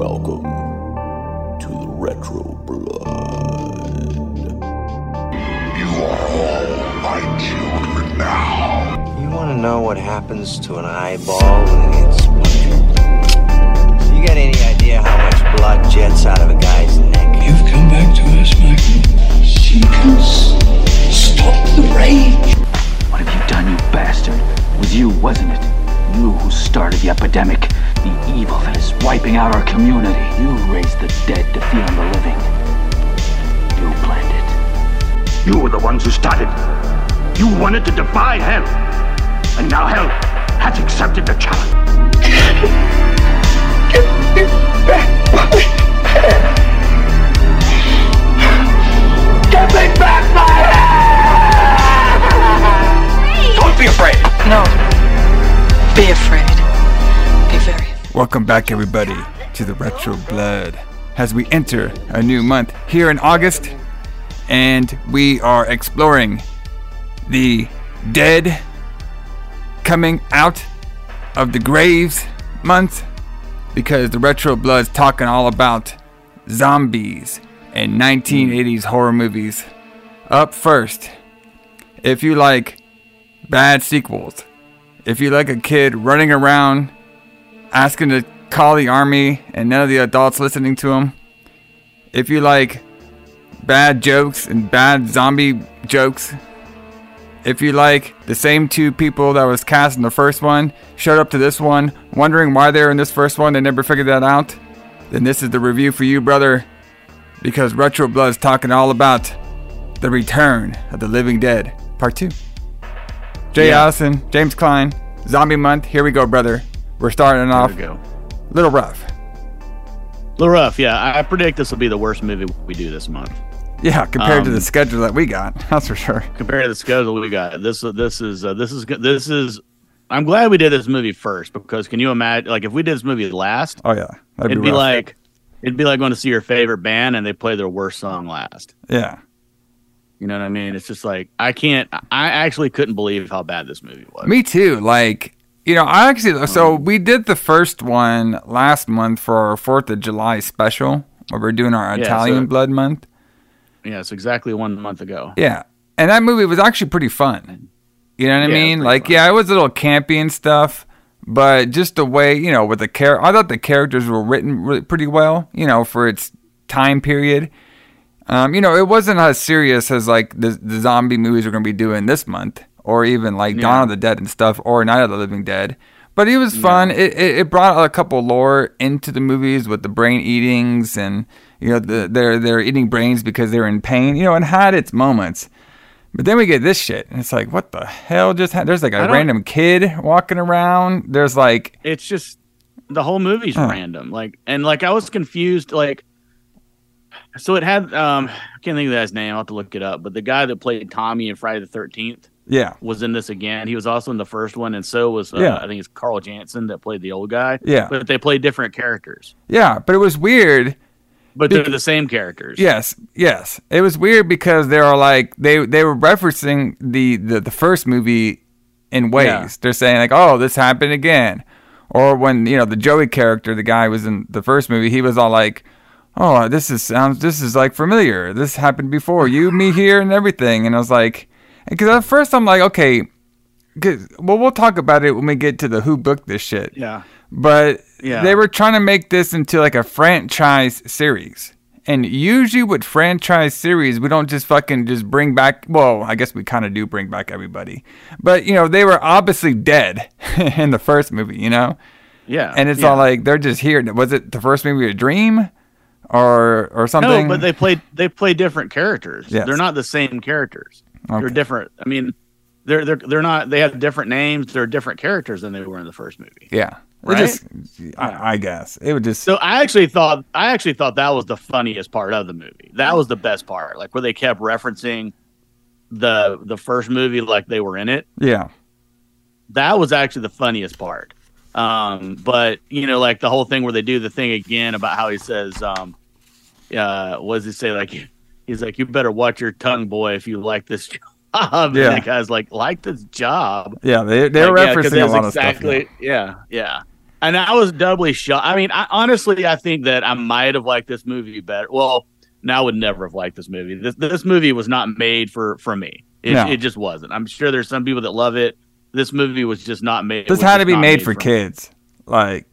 Welcome to the Retro Blood. You are all my children now. You want to know what happens to an eyeball when it gets punctured? You got any idea how much blood jets out of a guy's neck? You've come back to us, Michael. Seekers, stop the rage. What have you done, you bastard? It was you, wasn't it? You who started the epidemic, the evil that is wiping out our community. You raised the dead to feed on the living. You planned it. You were the ones who started. You wanted to defy hell. And now hell has accepted the challenge. Get me back my Don't be afraid. No. Be afraid. Welcome back, everybody, to the Retro Blood as we enter a new month here in August, and we are exploring the dead coming out of the graves month because the Retro Blood's talking all about zombies and 1980s horror movies. Up first, if you like bad sequels, if you like a kid running around asking to call the army and none of the adults listening to him. If you like bad jokes and bad zombie jokes. If you like the same two people that was cast in the first one showed up to this one wondering why they're in this first one, they never figured that out, then this is the review for you, brother. Because Retro Blood's talking all about the return of the living dead, part two. Jay Yeah. Alison, James Kline, Zombie Month. Here we go, brother. We're starting off go. little rough. A little rough, yeah. I predict this will be the worst movie we do this month Yeah, compared to the Um, schedule that we got, that's for sure. compared to the schedule we got. This this is uh, this is this is. I'm glad we did this movie first because can you imagine? Like if we did this movie last, Oh yeah, that'd it'd be rough. like it'd be like going to see your favorite band and they play their worst song last. yeah, You know what I mean? It's just like I can't. I actually couldn't believe how bad this movie was. me too. Like you know, I actually so we did the first one last month for our Fourth of July special where we're doing our Yeah, Italian so- Blood Month. Yeah, it's exactly one month ago. Yeah, and that movie was actually pretty fun. You know what I Yeah, was mean? Like, fun. yeah, it was a little campy and stuff, but just the way you know with the char- I thought the characters were written really pretty well. You know, for its time period. Um, you know, it wasn't as serious as like the, the zombie movies we're gonna be doing this month, or even like Dawn of the Dead and stuff, or Night of the Living Dead. But it was fun. It, it it brought a couple lore into the movies with the brain eatings and you know the, they're they're eating brains because they're in pain. You know, and had its moments. But then we get this shit, and it's like, what the hell just happened? There's like a random kid walking around. There's like, it's just the whole movie's random. Like and like I was confused. Like so it had um I can't think of that guy's name. I'll have to look it up. But the guy that played Tommy in Friday the Thirteenth yeah, was in this again. He was also in the first one, and so was uh, Yeah. I think it's Carl Jansen that played the old guy. Yeah. but they played different characters, yeah. But it was weird. but they're Bec- the same characters. Yes, yes. It was weird because they are like they they were referencing the the, the first movie in ways. Yeah. They're saying like, "Oh, this happened again," or when you know the Joey character, the guy was in the first movie, he was all like, "Oh, this is sounds this is like familiar. This happened before. You, me here, and everything." And I was like, because at first I'm like, okay. 'cause- well, we'll talk about it when we get to the who booked this shit yeah, but Yeah. they were trying to make this into like a franchise series. And usually with franchise series, we don't just fucking just bring back. Well, I guess we kind of do bring back everybody, but you know they were obviously dead in the first movie, you know. yeah. And it's yeah. all like they're just here. Was it the first movie a dream, or or something? no, but they played they play different characters. Yes. They're not the same characters. They're different. I mean, they're they're they're not. They have different names. They're different characters than they were in the first movie. yeah, Right? just, I, I guess it would just. So I actually thought I actually thought that was the funniest part of the movie. That was the best part, like where they kept referencing the the first movie like they were in it. yeah, That was actually the funniest part. Um, but you know, like the whole thing where they do the thing again about how he says, um, uh, what does he say? Like he's like, you better watch your tongue, boy, if you like this job. And Yeah. the guy's like, like this job. yeah. They they're Like, yeah, referencing a lot exactly, of stuff. Yeah, yeah. and I was doubly shocked. I mean, I, honestly, I think that I might have liked this movie better. Well, now I would never have liked this movie. This this movie was not made for for me. It, No. it just wasn't. I'm sure there's some people that love it. This movie was just not made. This had to be not made for me. kids. Like,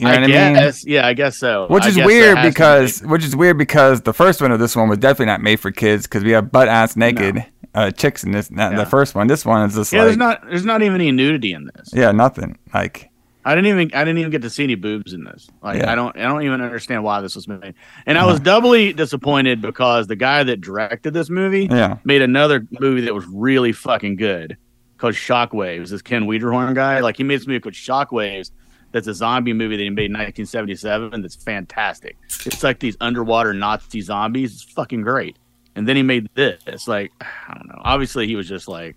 you know I what I mean? yeah, I guess so. Which I is weird because which is weird because the first one of this one was definitely not made for kids because we have butt ass naked uh, chicks in this that, Yeah. the first one. This one is just yeah, like there's not there's not even any nudity in this. yeah nothing like I didn't even I didn't even get to see any boobs in this. Like Yeah. I don't I don't even understand why this was made. And I was doubly disappointed because the guy that directed this movie Yeah. made another movie that was really fucking good called Shockwaves. This Ken Wiederhorn guy, like he made this movie called Shockwaves. That's a zombie movie that he made in 1977. That's fantastic. It's like these underwater Nazi zombies. It's fucking great. And then he made this. It's like I don't know. Obviously, he was just like,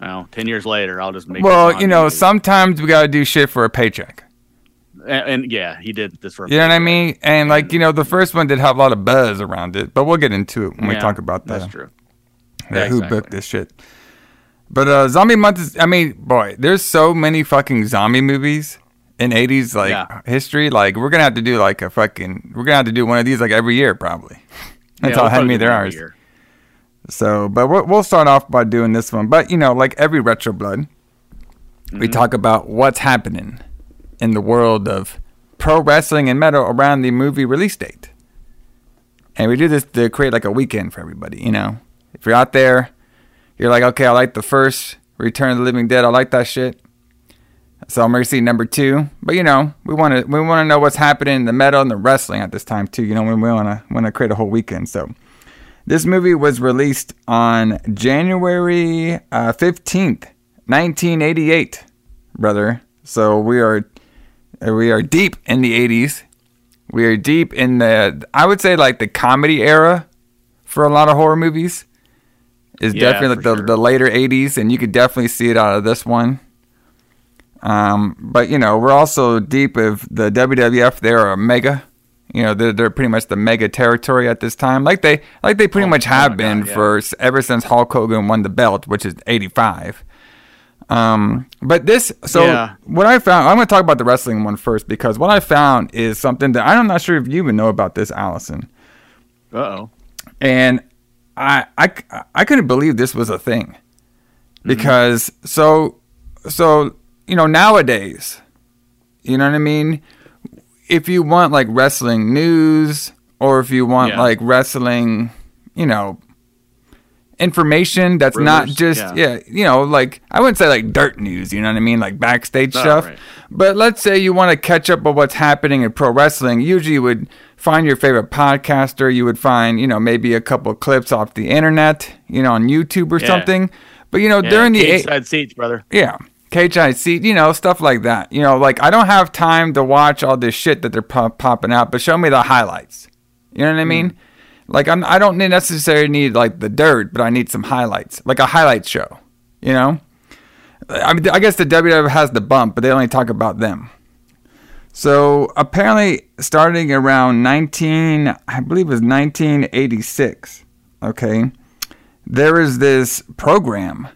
well, ten years later, I'll just make. well you know movie. sometimes we gotta do shit for a paycheck. And, and yeah, he did this for. a You know what I mean? And like you know the first one did have a lot of buzz around it, but we'll get into it when we talk about that. That's true. Yeah, who exactly. booked this shit. But uh Zombie Month is I mean, boy, there's so many fucking zombie movies in 80s like Yeah. history. Like we're gonna have to do like a fucking we're gonna have to do one of these like every year probably. That's Yeah, how we'll many there are. one a year. So, but we'll, we'll start off by doing this one. But you know, like every retro blood, we Mm-hmm. talk about what's happening in the world of pro wrestling and metal around the movie release date. And we do this to create like a weekend for everybody. You know, if you're out there, you're like, okay, I like the first Return of the Living Dead. I like that shit. So I'm gonna see number two. But you know, we want to we want to know what's happening in the metal and the wrestling at this time too. You know, we want to want to create a whole weekend. So. This movie was released on January uh, 15th, 1988, brother. So we are uh, we are deep in the 80s. We are deep in the I would say like the comedy era for a lot of horror movies. Is Yeah, definitely like the, sure. the later 80s and you could definitely see it out of this one. Um, but you know, we're also deep of the WWF. They're a mega. You know, they're, they're pretty much the mega territory at this time, like they like they pretty Oh, much oh have my been God, yeah. for ever since Hulk Hogan won the belt, which is '85. Um, but this, so Yeah. what I found, I'm going to talk about the wrestling one first because what I found is something that I'm not sure if you even know about this, Alison. Uh oh. And I, I, I couldn't believe this was a thing because so, so, you know, nowadays, you know what I mean? If you want like wrestling news or if you want Yeah. like wrestling, you know, information that's not just yeah. yeah. you know like i wouldn't say like dirt news you know what i mean like backstage Oh, stuff right. but let's say you want to catch up with what's happening in pro wrestling usually you would find your favorite podcaster you would find you know maybe a couple clips off the internet you know on youtube or Yeah. something but you know Yeah, during the eight, side seats, brother. yeah. KHIC, you know, stuff like that. You know, like I don't have time to watch all this shit that they're pop- popping out, but show me the highlights. You know what I mm. mean? Like I'm, I don't necessarily need like the dirt, but I need some highlights, like a highlight show. You know? I mean, I guess the WWF has the bump, but they only talk about them. So apparently, starting around 19, I believe it was 1986. Okay, there is this program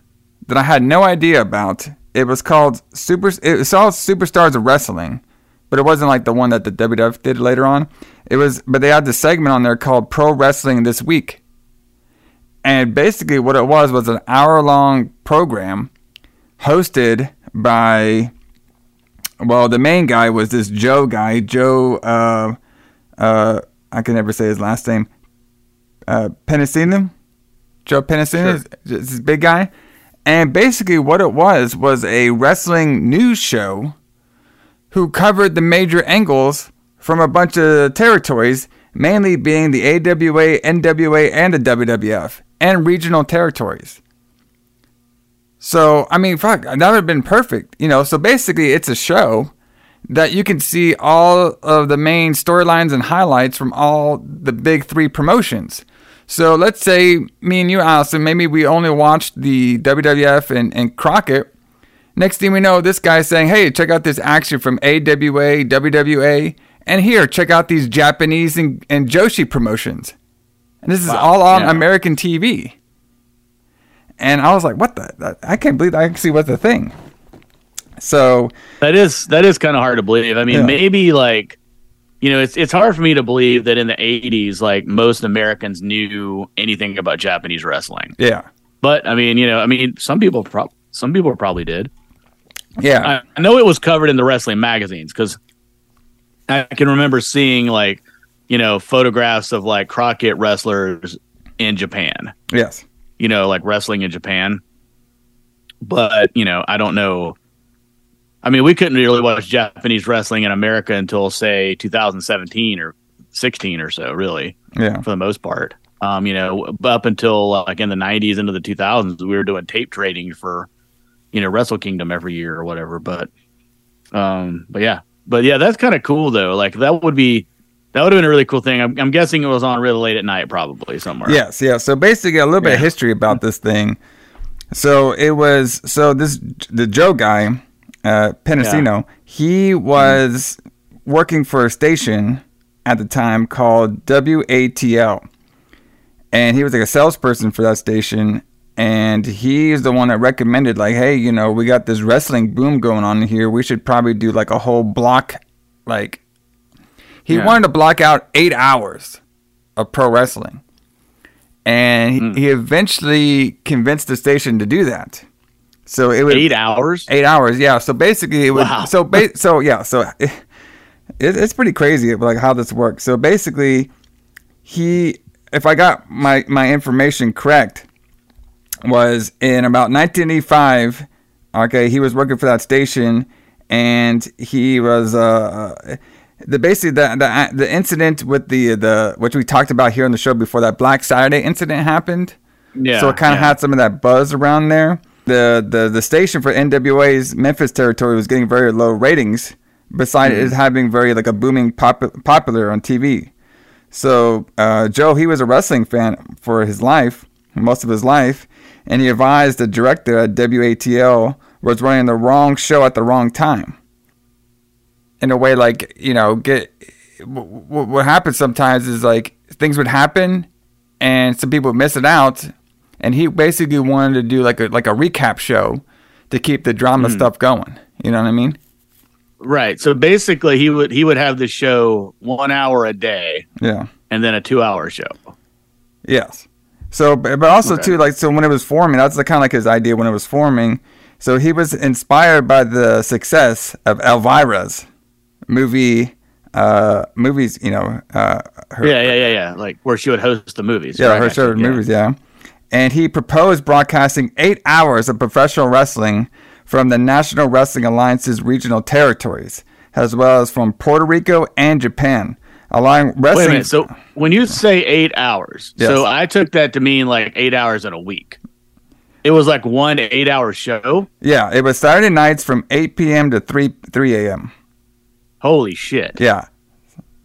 that I had no idea about. It was called Super. It was called Superstars of Wrestling, but it wasn't like the one that the WWF did later on. It was, but they had this segment on there called Pro Wrestling This Week, and basically what it was was an hour long program hosted by. Well, the main guy was this Joe guy, Joe. Uh, uh, I can never say his last name. Uh, Penicillin. Joe Penicillin is this big guy. And basically, what it was was a wrestling news show who covered the major angles from a bunch of territories, mainly being the AWA, NWA, and the WWF, and regional territories. So, I mean, fuck, that would have been perfect. You know, so basically, it's a show that you can see all of the main storylines and highlights from all the big three promotions. So let's say me and you, Alison, maybe we only watched the WWF and, and Crockett. Next thing we know, this guy's saying, hey, check out this action from AWA, WWA, and here, check out these Japanese and, and Joshi promotions. And this is Wow, all on yeah. American TV. And I was like, what the? I can't believe that actually was a thing. So That is that is kind of hard to believe. I mean, Yeah. maybe like you know, it's it's hard for me to believe that in the '80s, like most Americans knew anything about Japanese wrestling. yeah, But I mean, you know, I mean, some people prob some people probably did. yeah, I, I know it was covered in the wrestling magazines because I can remember seeing like you know photographs of like Crockett wrestlers in Japan. yes, You know, like wrestling in Japan. But you know, I don't know. I mean, we couldn't really watch Japanese wrestling in America until say 2017 or 16 or so, really, yeah, for the most part. Um, you know, up until like in the 90s into the 2000s, we were doing tape trading for, you know, Wrestle Kingdom every year or whatever. But, um, but yeah, but yeah, that's kind of cool though. Like that would be, that would have been a really cool thing. I'm, I'm guessing it was on really late at night, probably somewhere. yes, yeah. So basically, a little bit of history about this thing. So it was so this the Joe guy, uh, Penasino. He was working for a station at the time called WATL, and he was like a salesperson for that station. And he's the one that recommended, like, hey, you know, we got this wrestling boom going on here. We should probably do like a whole block, like. He Yeah. wanted to block out eight hours of pro wrestling and he, he eventually convinced the station to do that. So it was Eight hours. Eight hours, yeah. So basically, it was Wow. so ba- so yeah. So it, it's pretty crazy, like how this works. So basically, he, if I got my my information correct, was in about 1985. Okay, he was working for that station, and he was uh. The basically the, the the incident with the the which we talked about here on the show before that Black Saturday incident happened. Yeah. So it kind of yeah. had some of that buzz around there. The, the the station for NWA's Memphis territory was getting very low ratings, besides Hmm. it having very like a booming pop- popular on TV. So uh, Joe, he was a wrestling fan for his life, most of his life, and he advised the director at WATL was running the wrong show at the wrong time. In a way, like you know, get w- w- what happens sometimes is like things would happen, and some people would miss it out, and he basically wanted to do like a like a recap show to keep the drama stuff going. You know what I mean? Right. So basically, he would he would have the show one hour a day Yeah. and then a two hour show. Yes. So, but but also Okay. too, like so when it was forming, that's the kind of like his idea when it was forming. So he was inspired by the success of Elvira's movie, uh, movies. You know, uh, her, Yeah, yeah, yeah, yeah. Like where she would host the movies. yeah, right? her show Yeah. movies, yeah. And he proposed broadcasting eight hours of professional wrestling from the National Wrestling Alliance's regional territories, as well as from Puerto Rico and Japan, allowing wrestling. Wait a minute. So when you say eight hours, Yes. so I took that to mean like eight hours in a week. It was like one eight hour show. yeah, it was Saturday nights from 8 p.m. to 3 3 a.m. Holy shit. Yeah.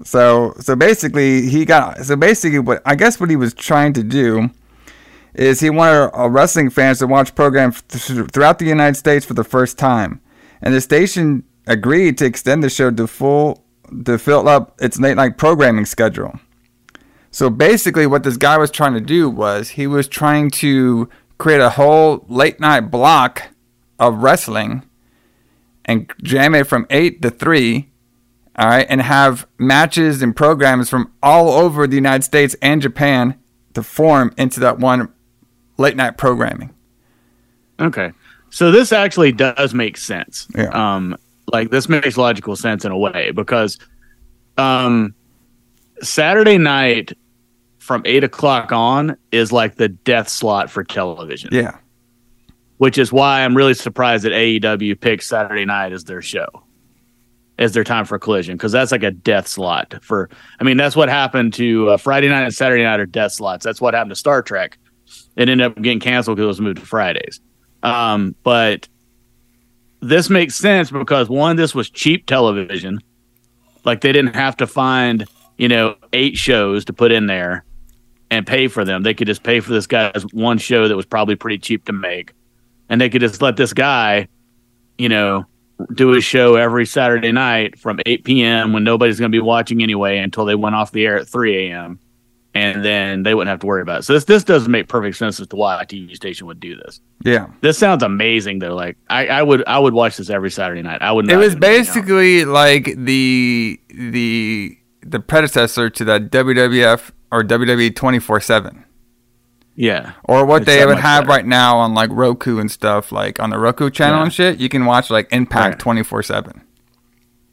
So so basically he got so basically what I guess what he was trying to do is he wanted uh, wrestling fans to watch programs th- throughout the United States for the first time, and the station agreed to extend the show to full to fill up its late night programming schedule. So basically, what this guy was trying to do was he was trying to create a whole late night block of wrestling and jam it from eight to three all right, and have matches and programs from all over the United States and Japan to form into that one late night programming. Okay. So this actually does make sense. Yeah. Um, like this makes logical sense in a way because um Saturday night from eight o'clock on is like the death slot for television. Yeah, Which is why I'm really surprised that AEW picked Saturday night as their show. As their time for collision, because that's like a death slot for. I mean, that's what happened to uh, Friday night and Saturday night are death slots. That's what happened to Star Trek. It ended up getting canceled because it was moved to Fridays. Um, but this makes sense because one, this was cheap television. Like they didn't have to find, you know, eight shows to put in there and pay for them. They could just pay for this guy's one show that was probably pretty cheap to make. And they could just let this guy, you know, do his show every Saturday night from 8 p.m. when nobody's going to be watching anyway until they went off the air at 3 a.m. and then they wouldn't have to worry about it. So this this does make perfect sense as to why a TV station would do this. Yeah. This sounds amazing though. Like I, I would I would watch this every Saturday night. I would. Not. It was even, you know. basically like the the the predecessor to the WWF or WWE 24 7. yeah. Or what It's they that would have better. right now on like Roku and stuff, like on the Roku channel Yeah. and shit, you can watch like Impact 24 7,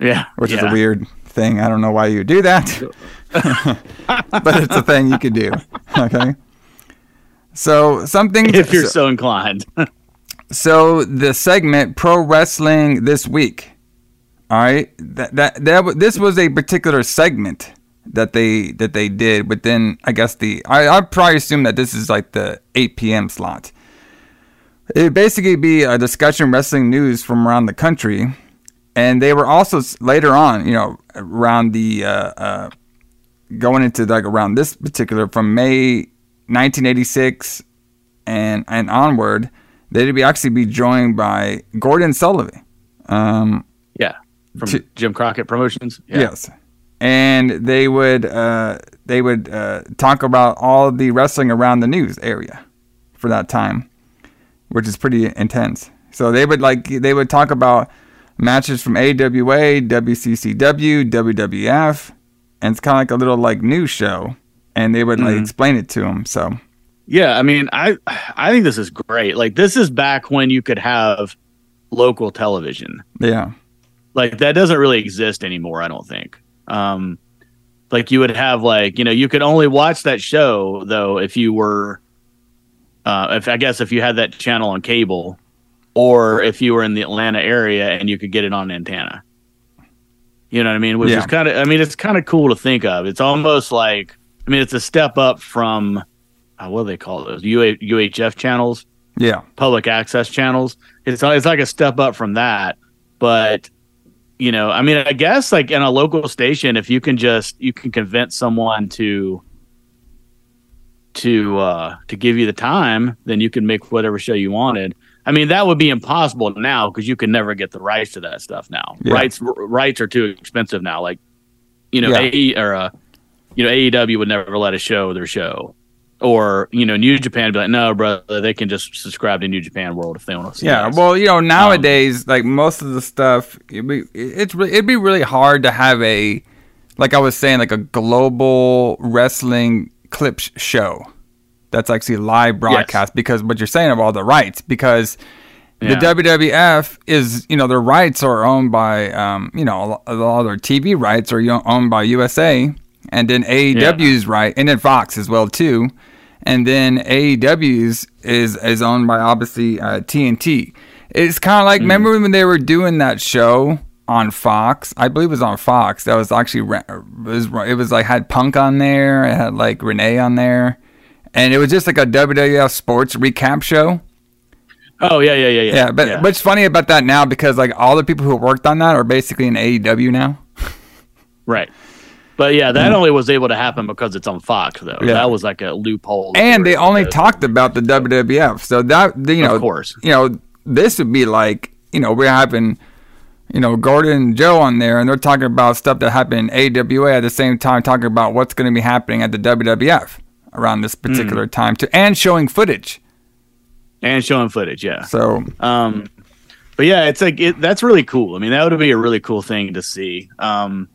Yeah, which is yeah. a weird thing. I don't know why you do that, but it's a thing you could do. Okay. So something. If you're so, so inclined. so the segment Pro Wrestling this week. All right, that that that this was a particular segment that they that they did, but then I guess the I I probably assume that this is like the 8 p.m. slot. It would basically be a discussion wrestling news from around the country, and they were also later on, you know, around the uh, uh, going into like around this particular from May 1986 and and onward, they'd be actually be joined by Gordon Sullivan. Um, yeah, from To- Jim Crockett Promotions. Yeah. Yes, and they would uh, they would uh, talk about all the wrestling around the news area for that time, which is pretty intense. So they would like they would talk about matches from AWA, WCCW, WWF, and it's kind of like a little like news show, and they would like explain it to them. So Yeah, I mean, I I think this is great. Like this is back when you could have local television. yeah, Like that doesn't really exist anymore, I don't think. Um like you would have like, you know, you could only watch that show though if you were uh if I guess if you had that channel on cable or if you were in the Atlanta area and you could get it on antenna. You know what I mean? Which Yeah. is kind of I mean, it's kind of cool to think of. It's almost like I mean, it's a step up from uh, what do they call those? UA, UHF channels, yeah, public access channels. It's it's like a step up from that, but you know, I mean, I guess like in a local station, if you can just you can convince someone to to uh to give you the time, then you can make whatever show you wanted. I mean, that would be impossible now because you can never get the rights to that stuff now. Yeah. Rights r- rights are too expensive now. Like, you know, Yeah. AE or uh, you know, AEW would never let a show their show. Or, you know, New Japan would be like, no, brother, they can just subscribe to New Japan World if they want to see yeah. us." Well, you know, nowadays, like most of the stuff, it'd be, it's it'd be really hard to have a, like I was saying, like a global wrestling clips show that's actually live broadcast because what you're saying about all the rights because the WWF is you know their rights are owned by um, you know a lot- of their TV rights are owned by USA and then AEW's right and then Fox as well too and then AEW's is is owned by obviously uh, TNT. It's kind of like remember when they were doing that show on Fox? I believe it was on Fox. That was actually it was it was like had Punk on there. It had like Renee on there, and it was just like a WWF sports recap show. Oh yeah, yeah, yeah, yeah. Yeah, but what's funny about that now because like all the people who worked on that are basically in AEW now. right. But yeah, that hmm. only was able to happen because it's on Fox, though. Yeah. That was like a loophole. and they only talked about the WWF. So that you know, Of course. you know, this would be like you know we're having you know Gordon and Joe on there, and they're talking about stuff that happened in AWA at the same time, talking about what's going to be happening at the WWF around this particular time too, and showing footage. and showing footage. Yeah. So Um, but yeah, it's like it, that's really cool. I mean, that would be a really cool thing to see. Um,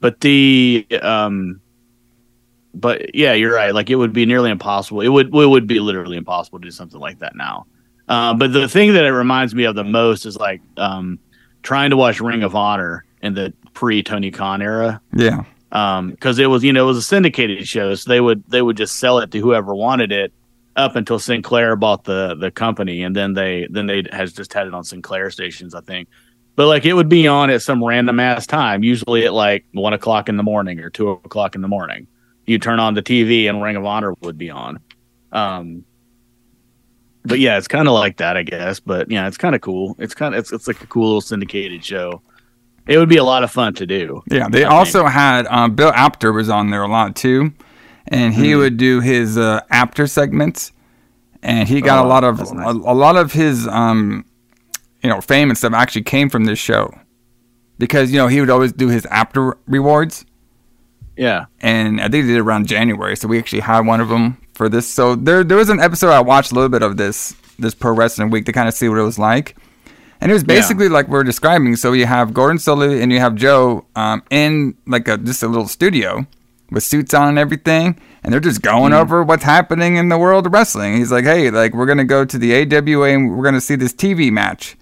but the um, but yeah, you're right. Like it would be nearly impossible. It would it would be literally impossible to do something like that now. Uh, but the thing that it reminds me of the most is like um, trying to watch Ring of Honor in the pre Tony Khan era yeah, because it was you know it was a syndicated show, so they would they would just sell it to whoever wanted it up until Sinclair bought the the company, and then they then they has just had it on Sinclair stations, I think. But like it would be on at some random ass time, usually at like one o'clock in the morning or two o'clock in the morning. You turn on the TV and Ring of Honor would be on. Um, but yeah, it's kind of like that, I guess. But yeah, it's kind of cool. It's kind of it's it's like a cool little syndicated show. It would be a lot of fun to do. yeah. They I think. also had um, Bill Apter was on there a lot too, and he would do his uh, Apter segments, and he got Oh, a lot of that's a, a lot of his um, you know fame and stuff actually came from this show because you know he would always do his Apter rewards. Yeah. and I think they did it around January. So we actually had one of them for this. So there, there was an episode I watched a little bit of this this pro wrestling week to kind of see what it was like, and it was basically like we're describing. So you have Gordon Solie and you have Joe um, in like a just a little studio with suits on and everything, and they're just going over what's happening in the world of wrestling. He's like, hey, like we're gonna go to the AWA and we're gonna see this TV match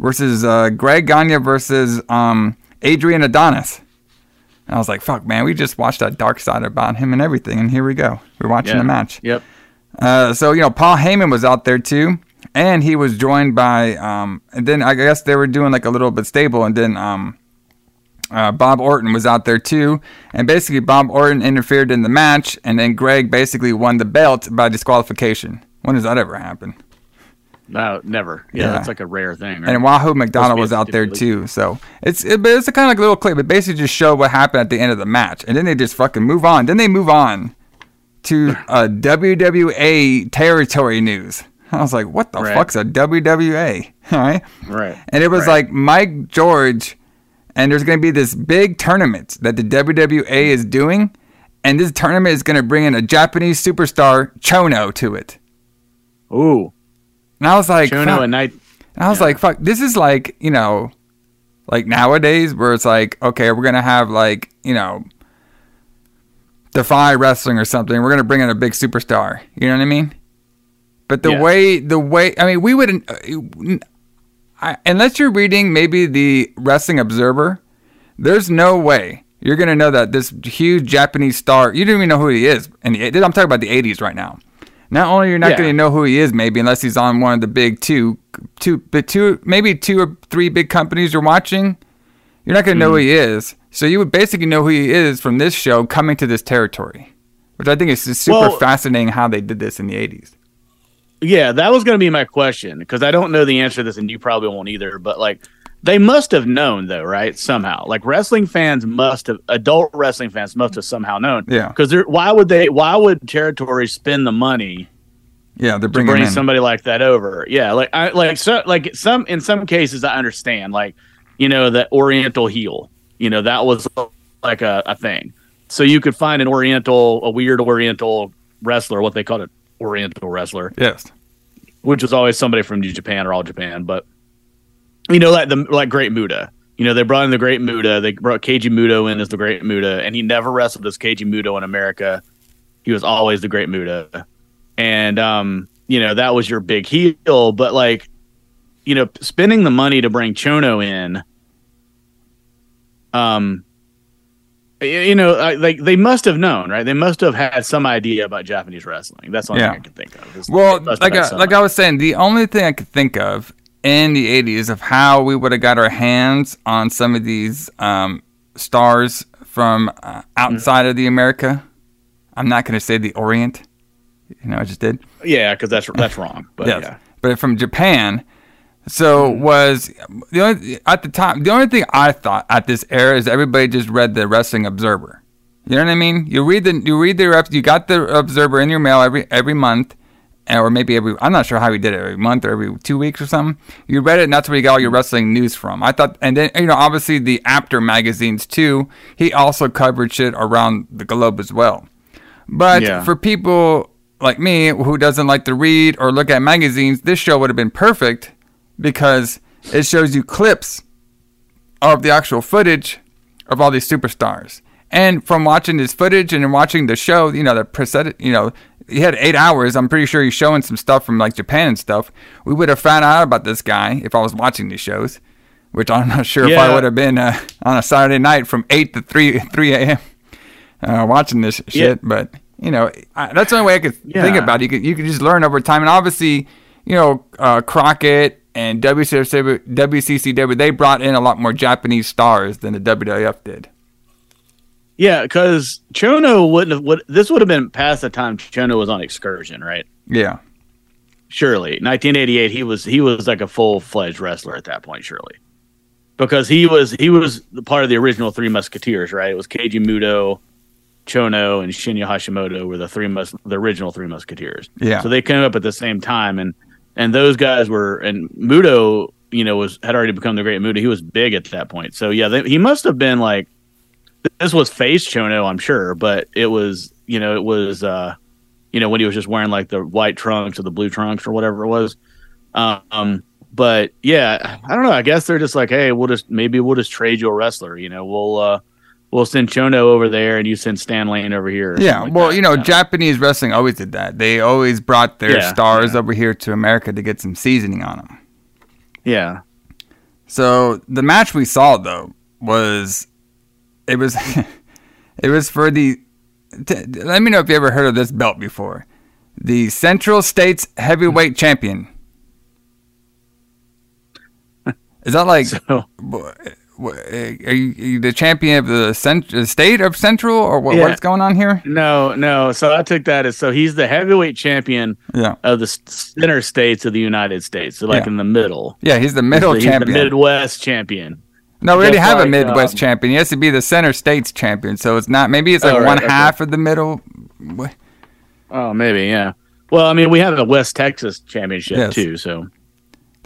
versus uh, Greg Gagne versus um, Adrian Adonis. And I was like, fuck, man, we just watched that dark side about him and everything, and here we go. We're watching Yeah. the match. Yep. Uh, so, you know, Paul Heyman was out there too, and he was joined by, um, and then I guess they were doing like a little bit stable, and then um, uh, Bob Orton was out there too. And basically, Bob Orton interfered in the match, and then Greg basically won the belt by disqualification. When does that ever happen? No, never. Yeah, Yeah. that's like a rare thing. Right? And Wahoo McDaniel was out there too. So it's it, but it's a kind of like a little clip. It basically just showed what happened at the end of the match, and then they just fucking move on. Then they move on to uh, WWA territory news. I was like, what the Right. fuck's a WWA? All right. Right. And it was Right. like Mike George, and there's going to be this big tournament that the WWA is doing, and this tournament is going to bring in a Japanese superstar Chono to it. Ooh, And I was like, Chono and Night. And I was like, fuck, this is like, you know, like nowadays where it's like, okay, we're going to have like, you know, Defy Wrestling or something. We're going to bring in a big superstar. You know what I mean? But the way, the way, I mean, we wouldn't, uh, I, unless you're reading maybe the Wrestling Observer, there's no way you're going to know that this huge Japanese star, you don't even know who he is. And I'm talking about the 80s right now. Not only you're not Yeah. going to know who he is, maybe unless he's on one of the big two, two, but two, maybe two or three big companies you're watching. You're not going to know who he is, so you would basically know who he is from this show coming to this territory, which I think is just super Well- fascinating how they did this in the '80s. Yeah, that was going to be my question because I don't know the answer to this, and you probably won't either. But like, they must have known though, right? Somehow, like wrestling fans must have, adult wrestling fans must have somehow known. Yeah. Because why would they? Why would territories spend the money Yeah, they're to bringing bring somebody like that over? Yeah, like I like so like some in some cases I understand like you know the Oriental heel, you know that was like a, a thing. So you could find an Oriental, a weird Oriental wrestler, what they called it, Oriental wrestler yes. which was always somebody from New Japan or all Japan. But you know, like the like Great Muta. You know, they brought in the Great Muta. They brought Keiji Muto in as the Great Muta, and he never wrestled as Keiji Muto in America. He was always the Great Muta, and um, you know that was your big heel. But like, you know, spending the money to bring Chono in, um, you know, I- like they must have known, right? They must have had some idea about Japanese wrestling. That's the only Yeah. thing I can think of. Well, they must have like I, like I was saying, the only thing I could think of in the '80s of how we would have got our hands on some of these um, stars from uh, outside of the America. I'm not going to say the Orient. You know, I just did. Yeah, because that's that's wrong. But yes. yeah, But from Japan. So hmm. was the only at the time the only thing I thought at this era is everybody just read the Wrestling Observer. You know what I mean? You read the you read the you got the Observer in your mail every every month, or maybe every I'm not sure how he did it every month or every two weeks or something. You read it, and that's where you got all your hmm. wrestling news from. I thought, and then you know obviously the Apter magazines too. He also covered shit around the globe as well. But Yeah. for people like me who doesn't like to read or look at magazines, this show would have been perfect because it shows you clips of the actual footage of all these superstars. And from watching this footage and watching the show, you know, the preset, you know, he had eight hours. I'm pretty sure he's showing some stuff from like Japan and stuff. We would have found out about this guy if I was watching these shows, which I'm not sure if I would have been uh, on a Saturday night from 8 to 3, 3 a.m. Uh, watching this shit. Yeah. But, you know, I, that's the only way I could think about it. You could, you could just learn over time. And obviously, you know, uh, Crockett and WCW, WCCW, they brought in a lot more Japanese stars than the WWF did. yeah, because Chono wouldn't have. Would, this would have been past the time Chono was on excursion, right? Yeah. Surely, 1988, he was he was like a full fledged wrestler at that point. Surely, because he was he was the part of the original Three Musketeers, right? It was Keiji Muto, Chono, and Shinya Hashimoto were the three mus- the original Three Musketeers. Yeah. So they came up at the same time, and and those guys were and Muto, you know, was had already become the Great Muto. He was big at that point. So yeah, they, he must have been like this was face Chono, I'm sure, but it was you know it was uh you know when he was just wearing like the white trunks or the blue trunks or whatever it was. Um, but yeah, I don't know. I guess they're just like, hey, we'll just maybe we'll just trade you a wrestler. You know, we'll uh we'll send Chono over there and you send Stan Lane over here. Yeah, like well, that. you know. Japanese wrestling always did that. They always brought their Yeah, stars yeah. over here to America to get some seasoning on them. yeah, So the match we saw though was it was it was for the t- let me know if you ever heard of this belt before. The Central States Heavyweight hmm. Champion. Is that like so are you, are you the champion of the, cent- the state of Central or what, Yeah. what's going on here? no, no. So I took that as so he's the heavyweight champion Yeah. of the center states of the United States, so like Yeah. in the middle. Yeah, he's the middle he's the, champion. He's the Midwest champion. No, we already have a Midwest um, champion. He has to be the center states champion. So it's not. Maybe it's like Oh, right, one okay. half of the middle. Oh, maybe, yeah. Well, I mean, we have the West Texas championship Yes. too, so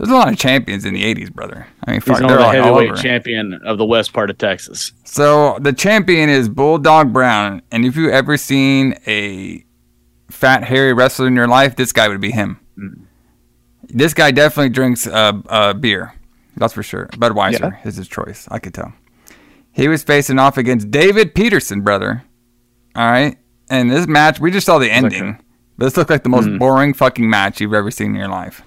There's a lot of champions in the '80s, brother. I mean, he's fuck, on they're the like heavyweight champion of the west part of Texas. So the champion is Bulldog Brown, and if you ever seen a fat hairy wrestler in your life, this guy would be him. Mm. This guy definitely drinks uh, uh, beer. That's for sure. Budweiser Yeah. is his choice. I could tell. He was facing off against David Peterson, brother. All right. And this match, we just saw the ending. But this looked like the most Mm. boring fucking match you've ever seen in your life.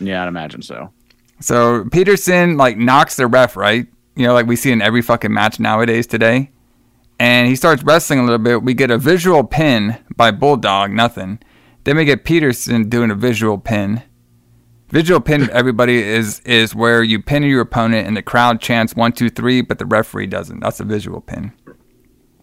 Yeah, I'd imagine so. So Peterson like knocks the ref, right? You know, like we see in every fucking match nowadays today. And he starts wrestling a little bit. We get a visual pin by Bulldog, nothing. Then we get Peterson doing a visual pin. Visual pin, everybody is is where you pin your opponent and the crowd chants one, two, three, but the referee doesn't. That's a visual pin.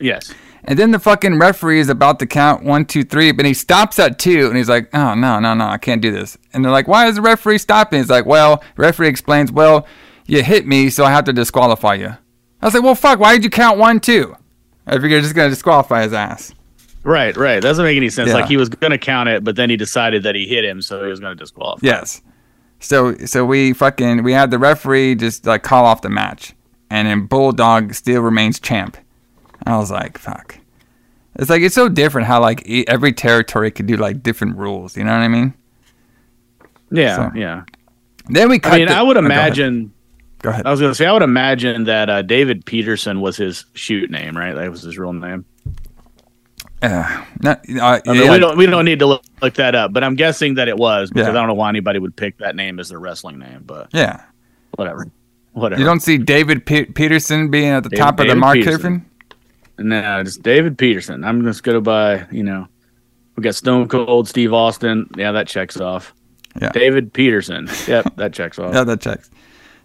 Yes. And then the fucking referee is about to count one, two, three, but he stops at two and he's like, oh, no, no, no, I can't do this. And they're like, why is the referee stopping? He's like, well, referee explains, well, you hit me, so I have to disqualify you. I was like, well, fuck, why did you count one, two? I figured you're just going to disqualify his ass. Right, right. Doesn't make any sense. Yeah. Like he was going to count it, but then he decided that he hit him, so he was going to disqualify. Yes. So so we fucking we had the referee just like call off the match, and then Bulldog still remains champ. I was like, fuck. It's like it's so different how like e- every territory could do like different rules. You know what I mean? Yeah, So- yeah. Then we cut. I mean, the- I would oh, go ahead. imagine. Go ahead. I was going to say, I would imagine that uh, David Peterson was his shoot name, right? That was his real name. Uh, not, uh, I mean, yeah, we don't we don't need to look, look that up, but I'm guessing that it was because Yeah. I don't know why anybody would pick that name as their wrestling name, but yeah. whatever, whatever. You don't see David Pe- Peterson being at the David- top of the Mark Peterson. No, just David Peterson. I'm just going to buy. You know, we got Stone Cold Steve Austin. Yeah, that checks off. Yeah. David Peterson. Yep, that checks off. Yeah, that checks.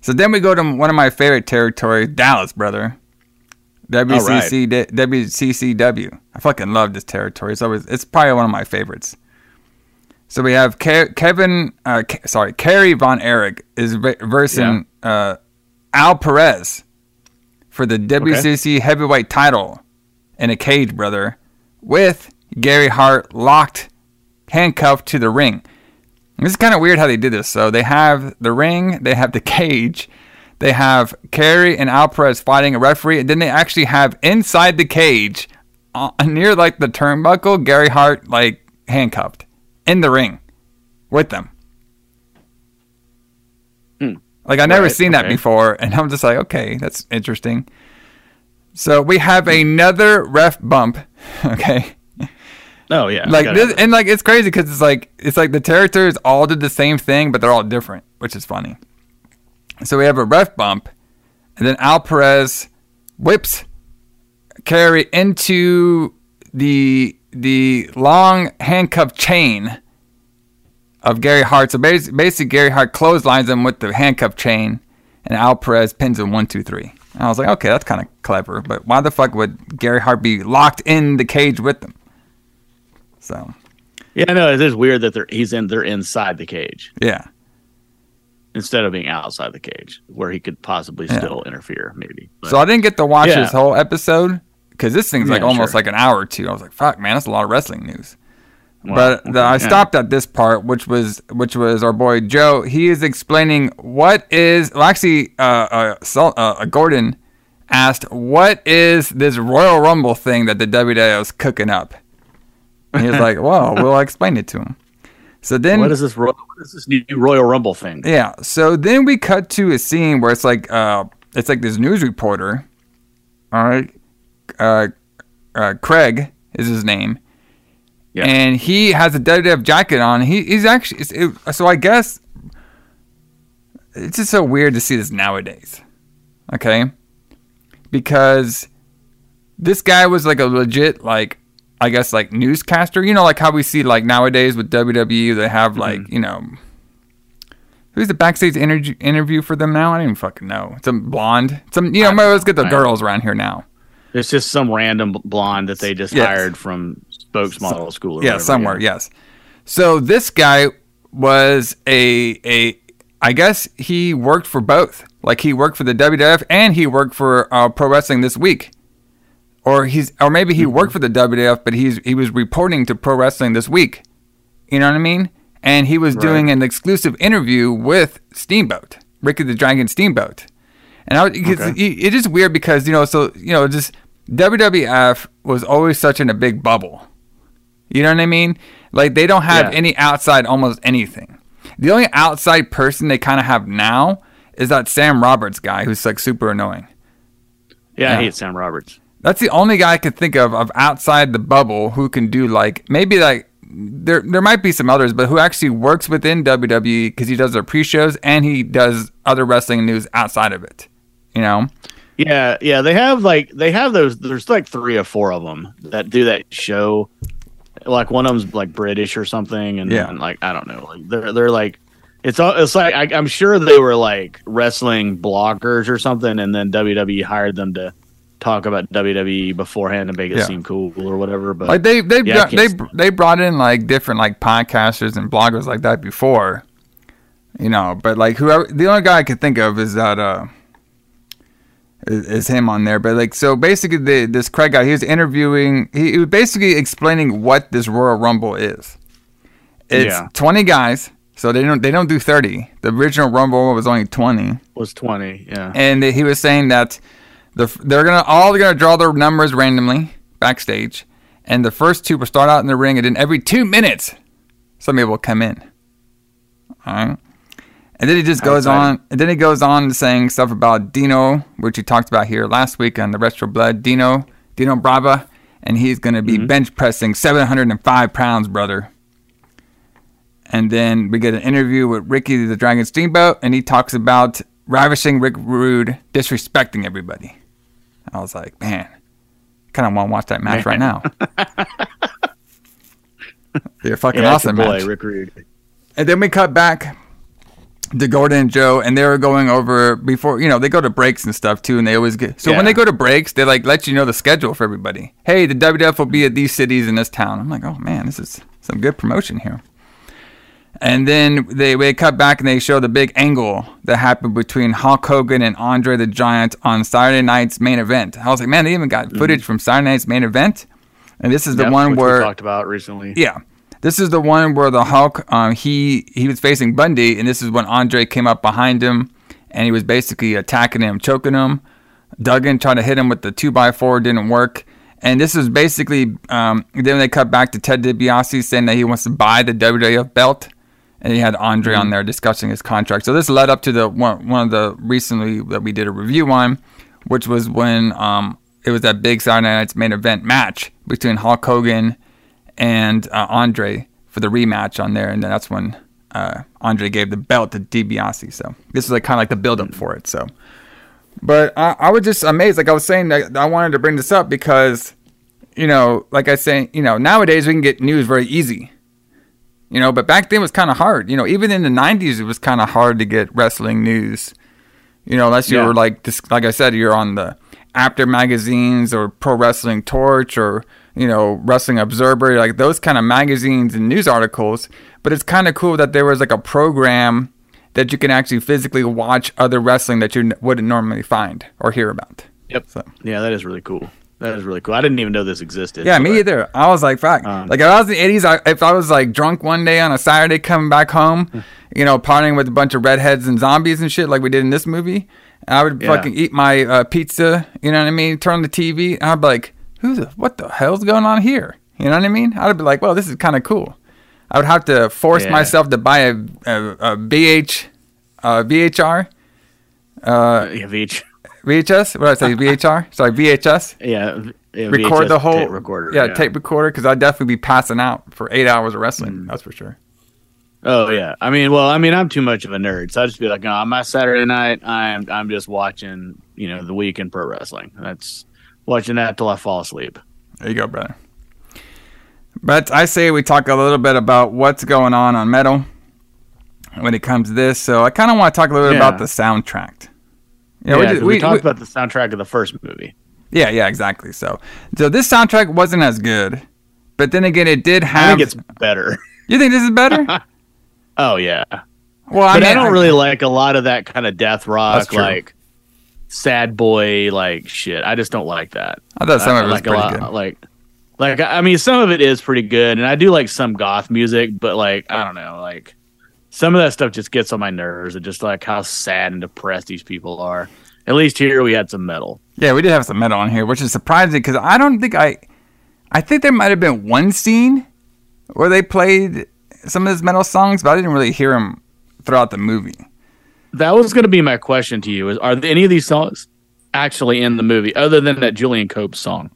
So then we go to one of my favorite territories, Dallas, brother. WCC, D- WCCW. I fucking love this territory. It's always, it's probably one of my favorites. So we have Ke- Kevin, uh, Ke- sorry, Kerry Von Erich is v- versing uh, Al Perez for the WCC heavyweight title in a cage, brother, with Gary Hart locked, handcuffed to the ring. This is kind of weird how they did this. So they have the ring, they have the cage, they have Kerry and Al Perez fighting a referee, and then they actually have inside the cage, uh, near like the turnbuckle, Gary Hart like handcuffed in the ring with them. Like I never Right, seen that before, and I'm just like, okay, that's interesting. So we have another ref bump. Okay Oh yeah, like this, and like it's crazy because it's like it's like the territories all did the same thing, but they're all different, which is funny. So we have a ref bump, and then Al Perez whips Kerry into the the long handcuff chain of Gary Hart. So bas- basically, Gary Hart clotheslines him with the handcuff chain, and Al Perez pins him one, two, three. And I was like, okay, that's kind of clever, but why the fuck would Gary Hart be locked in the cage with them? So Yeah, no, it is weird that they're he's in they're inside the cage yeah, instead of being outside the cage where he could possibly Yeah. still interfere, maybe. But- so I didn't get to watch Yeah. this whole episode because this thing's like Yeah, almost sure. like an hour or two. I was like, fuck, man, that's a lot of wrestling news. But the, I stopped at this part, which was which was our boy Joe. He is explaining what is well, actually uh, uh, uh, uh, Gordon asked, "What is this Royal Rumble thing that the WWE is cooking up?" And he was like, "Well, we'll explain it to him." So then, What is this? What is this new Royal Rumble thing? yeah. So then we cut to a scene where it's like, uh, it's like this news reporter. All right, uh, uh, Craig is his name, Yeah. and he has a WWF jacket on. He, he's actually it, so I guess it's just so weird to see this nowadays. Okay, because this guy was like a legit like I guess like newscaster. You know, like how we see like nowadays with WWE, they have mm-hmm. like you know. Who's the backstage interview interview for them now? I don't even fucking know. Some blonde. Some you know. Let's get the girls around here now. It's just some random blonde that they just Yes. hired from spokesmodel school. Or yeah, whatever, somewhere. Yes. So this guy was a a. I guess he worked for both. Like he worked for the WWF and he worked for uh, Pro Wrestling This Week, or he's or maybe he worked for the WWF, but he's he was reporting to Pro Wrestling This Week. You know what I mean? And he was doing an exclusive interview with Steamboat, Ricky the Dragon Steamboat. And I, Okay. it's weird because you know, so you know, just WWF was always such in a big bubble. You know what I mean? Like they don't have Yeah. any outside almost anything. The only outside person they kind of have now is that Sam Roberts guy who's like super annoying. Yeah, Yeah. I hate Sam Roberts. That's the only guy I could think of of outside the bubble who can do like maybe like there there might be some others, but who actually works within WWE because he does their pre-shows and he does other wrestling news outside of it. You know? Yeah, yeah, they have like they have those. There's like three or four of them that do that show. Like one of them's like British or something, and Yeah. then like I don't know, like they're they're like it's all it's like I, I'm sure they were like wrestling bloggers or something, and then WWE hired them to talk about WWE beforehand and make it Yeah. seem cool or whatever. But Like they they Yeah, they they brought in like different like podcasters and bloggers like that before, you know. But like whoever the only guy I could think of is that uh is, him on there. But like so basically the this Craig guy he was interviewing he, he was basically explaining what this Royal Rumble is. It's Yeah. twenty guys, so they don't they don't do thirty. The original Rumble was only twenty was 20, yeah, and he was saying that the they're gonna all they're gonna draw their numbers randomly backstage, and the first two will start out in the ring, and then every two minutes, somebody will come in. All right, and then he just goes on, and then he goes on saying stuff about Dino, which he talked about here last week on the Retro Blood. Dino, Dino Bravo, and he's gonna be mm-hmm. bench pressing 705 pounds, brother. And then we get an interview with Ricky the Dragon Steamboat, and he talks about ravishing Rick Rude, disrespecting everybody. I was like, man, kind of want to watch that match right now. They're fucking yeah, awesome boy match. Rick Rude. And then we cut back to Gordon and Joe, and they were going over before you know they go to breaks and stuff too, and they always get so when they go to breaks, they like let you know the schedule for everybody. Hey, the WWF will be at these cities in this town. I'm like, oh man, this is some good promotion here. And then they they cut back and they show the big angle that happened between Hulk Hogan and Andre the Giant on Saturday night's main event. I was like, man, they even got mm-hmm. footage from Saturday night's main event, and this is the Yep, one where talked about recently. yeah. This is the one where the Hulk, um, he he was facing Bundy, and this is when Andre came up behind him, and he was basically attacking him, choking him. Duggan tried to hit him with the two by four, didn't work. And this is basically um, then they cut back to Ted DiBiase saying that he wants to buy the WWF belt, and he had Andre on there discussing his contract. So this led up to the one one of the recently that we did a review on, which was when um, it was that big Saturday Night's main event match between Hulk Hogan and uh, Andre for the rematch on there, and then that's when uh, Andre gave the belt to DiBiase. So this is like kind of like the build up for it. So, but I, I was just amazed. Like I was saying, that I wanted to bring this up because, you know, like I say, you know, nowadays we can get news very easy. You know, but back then it was kind of hard. You know, even in the '90s, it was kind of hard to get wrestling news. You know, unless you Yeah. were like like I said, you're on the Apter magazines or Pro Wrestling Torch or you know Wrestling Observer, like those kind of magazines and news articles. But it's kind of cool that there was like a program that you can actually physically watch other wrestling that you n- wouldn't normally find or hear about. Yep. So. Yeah, that is really cool. That is really cool. I didn't even know this existed. Yeah, me either. I was like, fuck. Um, like if I was in the eighties, I, if I was like drunk one day on a Saturday coming back home, you know, partying with a bunch of redheads and zombies and shit, like we did in this movie, I would Yeah. fucking eat my uh, pizza. You know what I mean? Turn on the TV. And I'd be like, "Who the? What the hell's going on here?" You know what I mean? I'd be like, "Well, this is kind of cool." I would have to force Yeah. myself to buy a, a, a VH, uh, VHR, uh, Yeah, Veach. VHS. What did I say? VHR. Sorry, VHS. Yeah, yeah, Record VHS the whole tape recorder. Yeah, tape recorder. Because I'd definitely be passing out for eight hours of wrestling. Mm. That's for sure. Oh yeah. I mean, well, I mean, I'm too much of a nerd, so I just be like, no, on my Saturday night, I'm I'm just watching, you know, the week in pro wrestling. That's watching that till I fall asleep. There you go, brother. But I say we talk a little bit about what's going on on metal when it comes to this. So I kind of want to talk a little bit Yeah. about the soundtrack. Yeah, we, did- we, we- talked we- about the soundtrack of the first movie. yeah, yeah, exactly. So, so this soundtrack wasn't as good, but then again, it did have. I think it's better. you think this is better? Oh yeah, well, I mean, I don't really like a lot of that kind of death rock, like sad boy, like shit. I just don't like that. I thought some of it was like pretty a lot, good. like. Like I mean, some of it is pretty good, and I do like some goth music, but like I don't know, like some of that stuff just gets on my nerves, and just like how sad and depressed these people are. At least here we had some metal. Yeah, we did have some metal on here, which is surprising because I don't think I. I think there might have been one scene where they played some of his metal songs, but I didn't really hear them throughout the movie. That was going to be my question to you: Is are any of these songs actually in the movie, other than that Julian Cope song?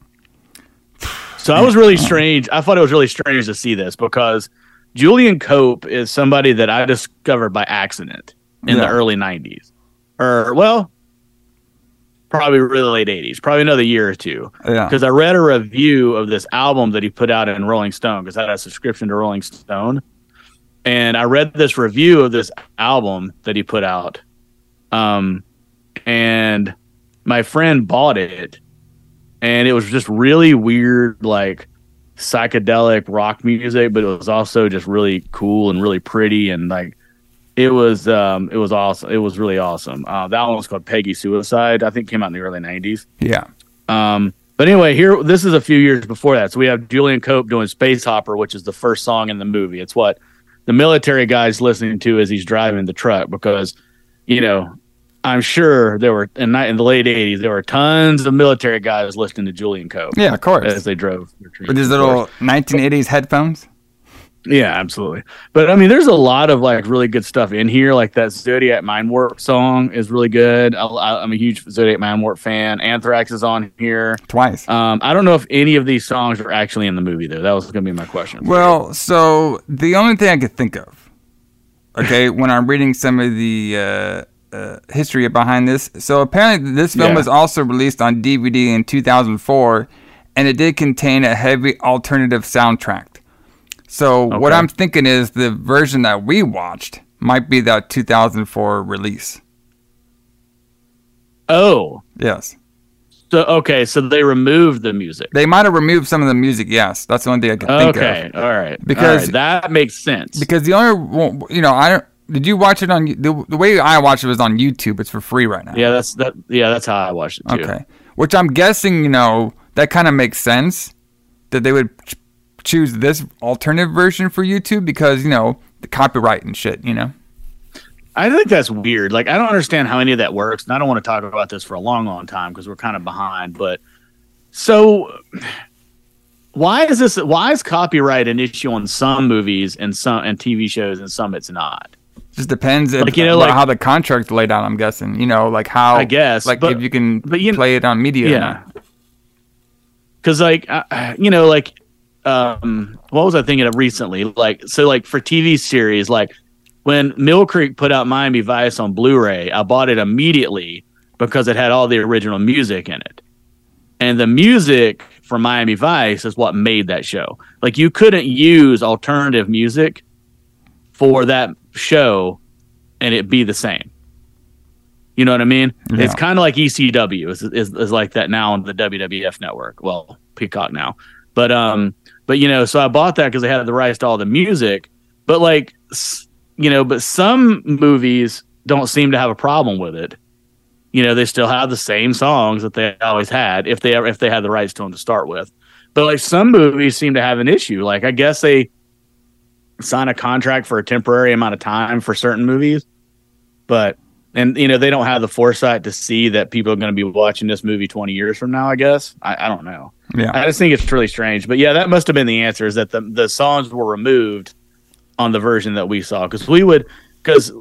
So that was really strange. I thought it was really strange to see this because Julian Cope is somebody that I discovered by accident in the early '90s, or well, probably really late '80s, probably another year or two. Yeah. Because I read a review of this album that he put out in Rolling Stone because I had a subscription to Rolling Stone, and I read this review of this album that he put out, um, and my friend bought it, and it was just really weird, like psychedelic rock music, but it was also just really cool and really pretty and like it was um it was awesome. It was really awesome. Uh, that one was called Peggy Suicide. I think came out in the early '90s. Yeah. Um, but anyway, here this is a few years before that. So we have Julian Cope doing Space Hopper, which is the first song in the movie. It's what the military guy's listening to as he's driving the truck because, you know, I'm sure there were in, in the late '80s there were tons of military guys listening to Julian Cope Yeah, of course. as they drove. their With his little 1980s headphones. Yeah, absolutely. But I mean, there's a lot of like really good stuff in here. Like that Zodiac Mindwarp song is really good. I, I'm a huge Zodiac Mindwarp fan. Anthrax is on here. Twice. Um, I don't know if any of these songs are actually in the movie though. That was going to be my question. Well, so the only thing I could think of, okay, when I'm reading some of the uh, uh, history behind this, so apparently this film Yeah. was also released on DVD in 2004, and it did contain a heavy alternative soundtrack. So what I'm thinking is the version that we watched might be that 2004 release. oh, Yes. so okay, so they removed the music. They might have removed some of the music, yes. That's the only thing I could think of. Okay, all right, Because- All right, that makes sense. Because the only, you know, I don't. Did you watch it on the, the way I watched it was on YouTube? It's for free right now. yeah, that's that. Yeah, that's how I watched it too. Okay. Which I'm guessing, you know, that kind of makes sense that they would choose this alternative version for YouTube because you know the copyright and shit. You know. I think that's weird. Like, I don't understand how any of that works, and I don't want to talk about this for a long, long time because we're kind of behind. But so, why is this? Why is copyright an issue on some movies and some and TV shows, and some it's not? Just depends Like, you know, like- how the contract laid out. I'm guessing. You know, like how I guess, like but- if you can but you- play it on media. Yeah. Because, like, uh, you know, like, um, what was I thinking of recently? Like, so, like, for TV series, like when Mill Creek put out Miami Vice on Blu-ray, I bought it immediately because it had all the original music in it. And the music from Miami Vice is what made that show. Like, you couldn't use alternative music for that show and it be the same. You know what I mean? Yeah. It's kind of like ECW is, is is like that now on the WWF network. Well, Peacock now, but um, but you know, so I bought that because they had the rights to all the music. But like, you know, but some movies don't seem to have a problem with it. You know, they still have the same songs that they always had if they if they had the rights to them to start with. But like some movies seem to have an issue. Like I guess they sign a contract for a temporary amount of time for certain movies, but and you know they don't have the foresight to see that people are going to be watching this movie 20 years from now. I guess I, I don't know. Yeah. I just think it's really strange. But yeah, that must have been the answer. Is that the the songs were removed on the version that we saw because we would because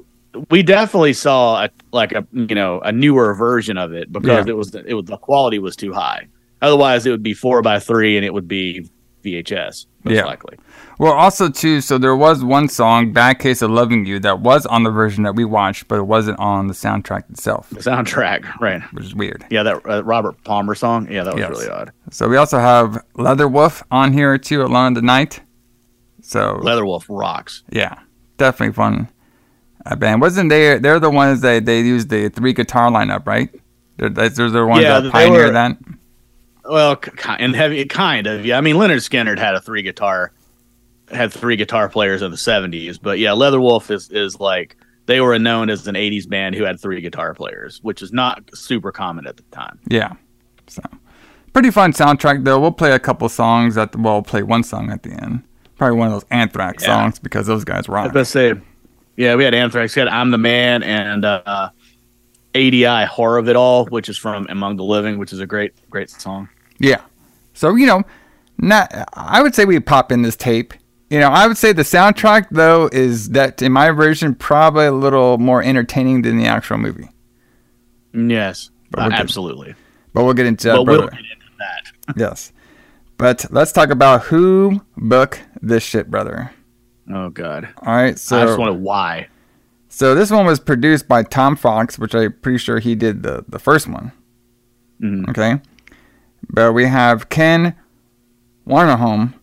we definitely saw a, like a you know a newer version of it because Yeah. it was it was the quality was too high. Otherwise, it would be four by three and it would be VHS most Yeah. likely. Well, also too, so there was one song, "Bad Case of Loving You," that was on the version that we watched, but it wasn't on the soundtrack itself, The soundtrack, right? which is weird. Yeah, that uh, Robert Palmer song. Yeah, that was Yes. really odd. So we also have Leatherwolf on here too, "Alone in the Night." So Leatherwolf rocks. yeah, definitely fun uh, band. Wasn't they? They're the ones that they used the three guitar lineup, right? They're, they're the ones Yeah, that pioneered were- that. Well, and heavy, kind of. Yeah, I mean, Lynyrd Skynyrd had a three guitar, had three guitar players in the '70s, but yeah, Leatherwolf is is like they were known as an '80s band who had three guitar players, which is not super common at the time. Yeah. So pretty fun soundtrack though. We'll play a couple songs at the well, we'll play one song at the end. Probably one of those Anthrax Yeah. songs because those guys I rock. was about to say, yeah, we had Anthrax, we had "I'm the Man" and uh, ADI "Horror of It All," which is from Among the Living, which is a great great song. Yeah. So you know, not I would say we pop in this tape. You know, I would say the soundtrack though is that in my version probably a little more entertaining than the actual movie. Yes, But uh, absolutely. But we'll get into that. But we'll get into that. Yes. But let's talk about who booked this shit, brother. Oh God, All right. So I just wonder why. So this one was produced by Tom Fox, which I'm pretty sure he did the, the first one. Mhm. Okay. But we have Ken Wiederhorn.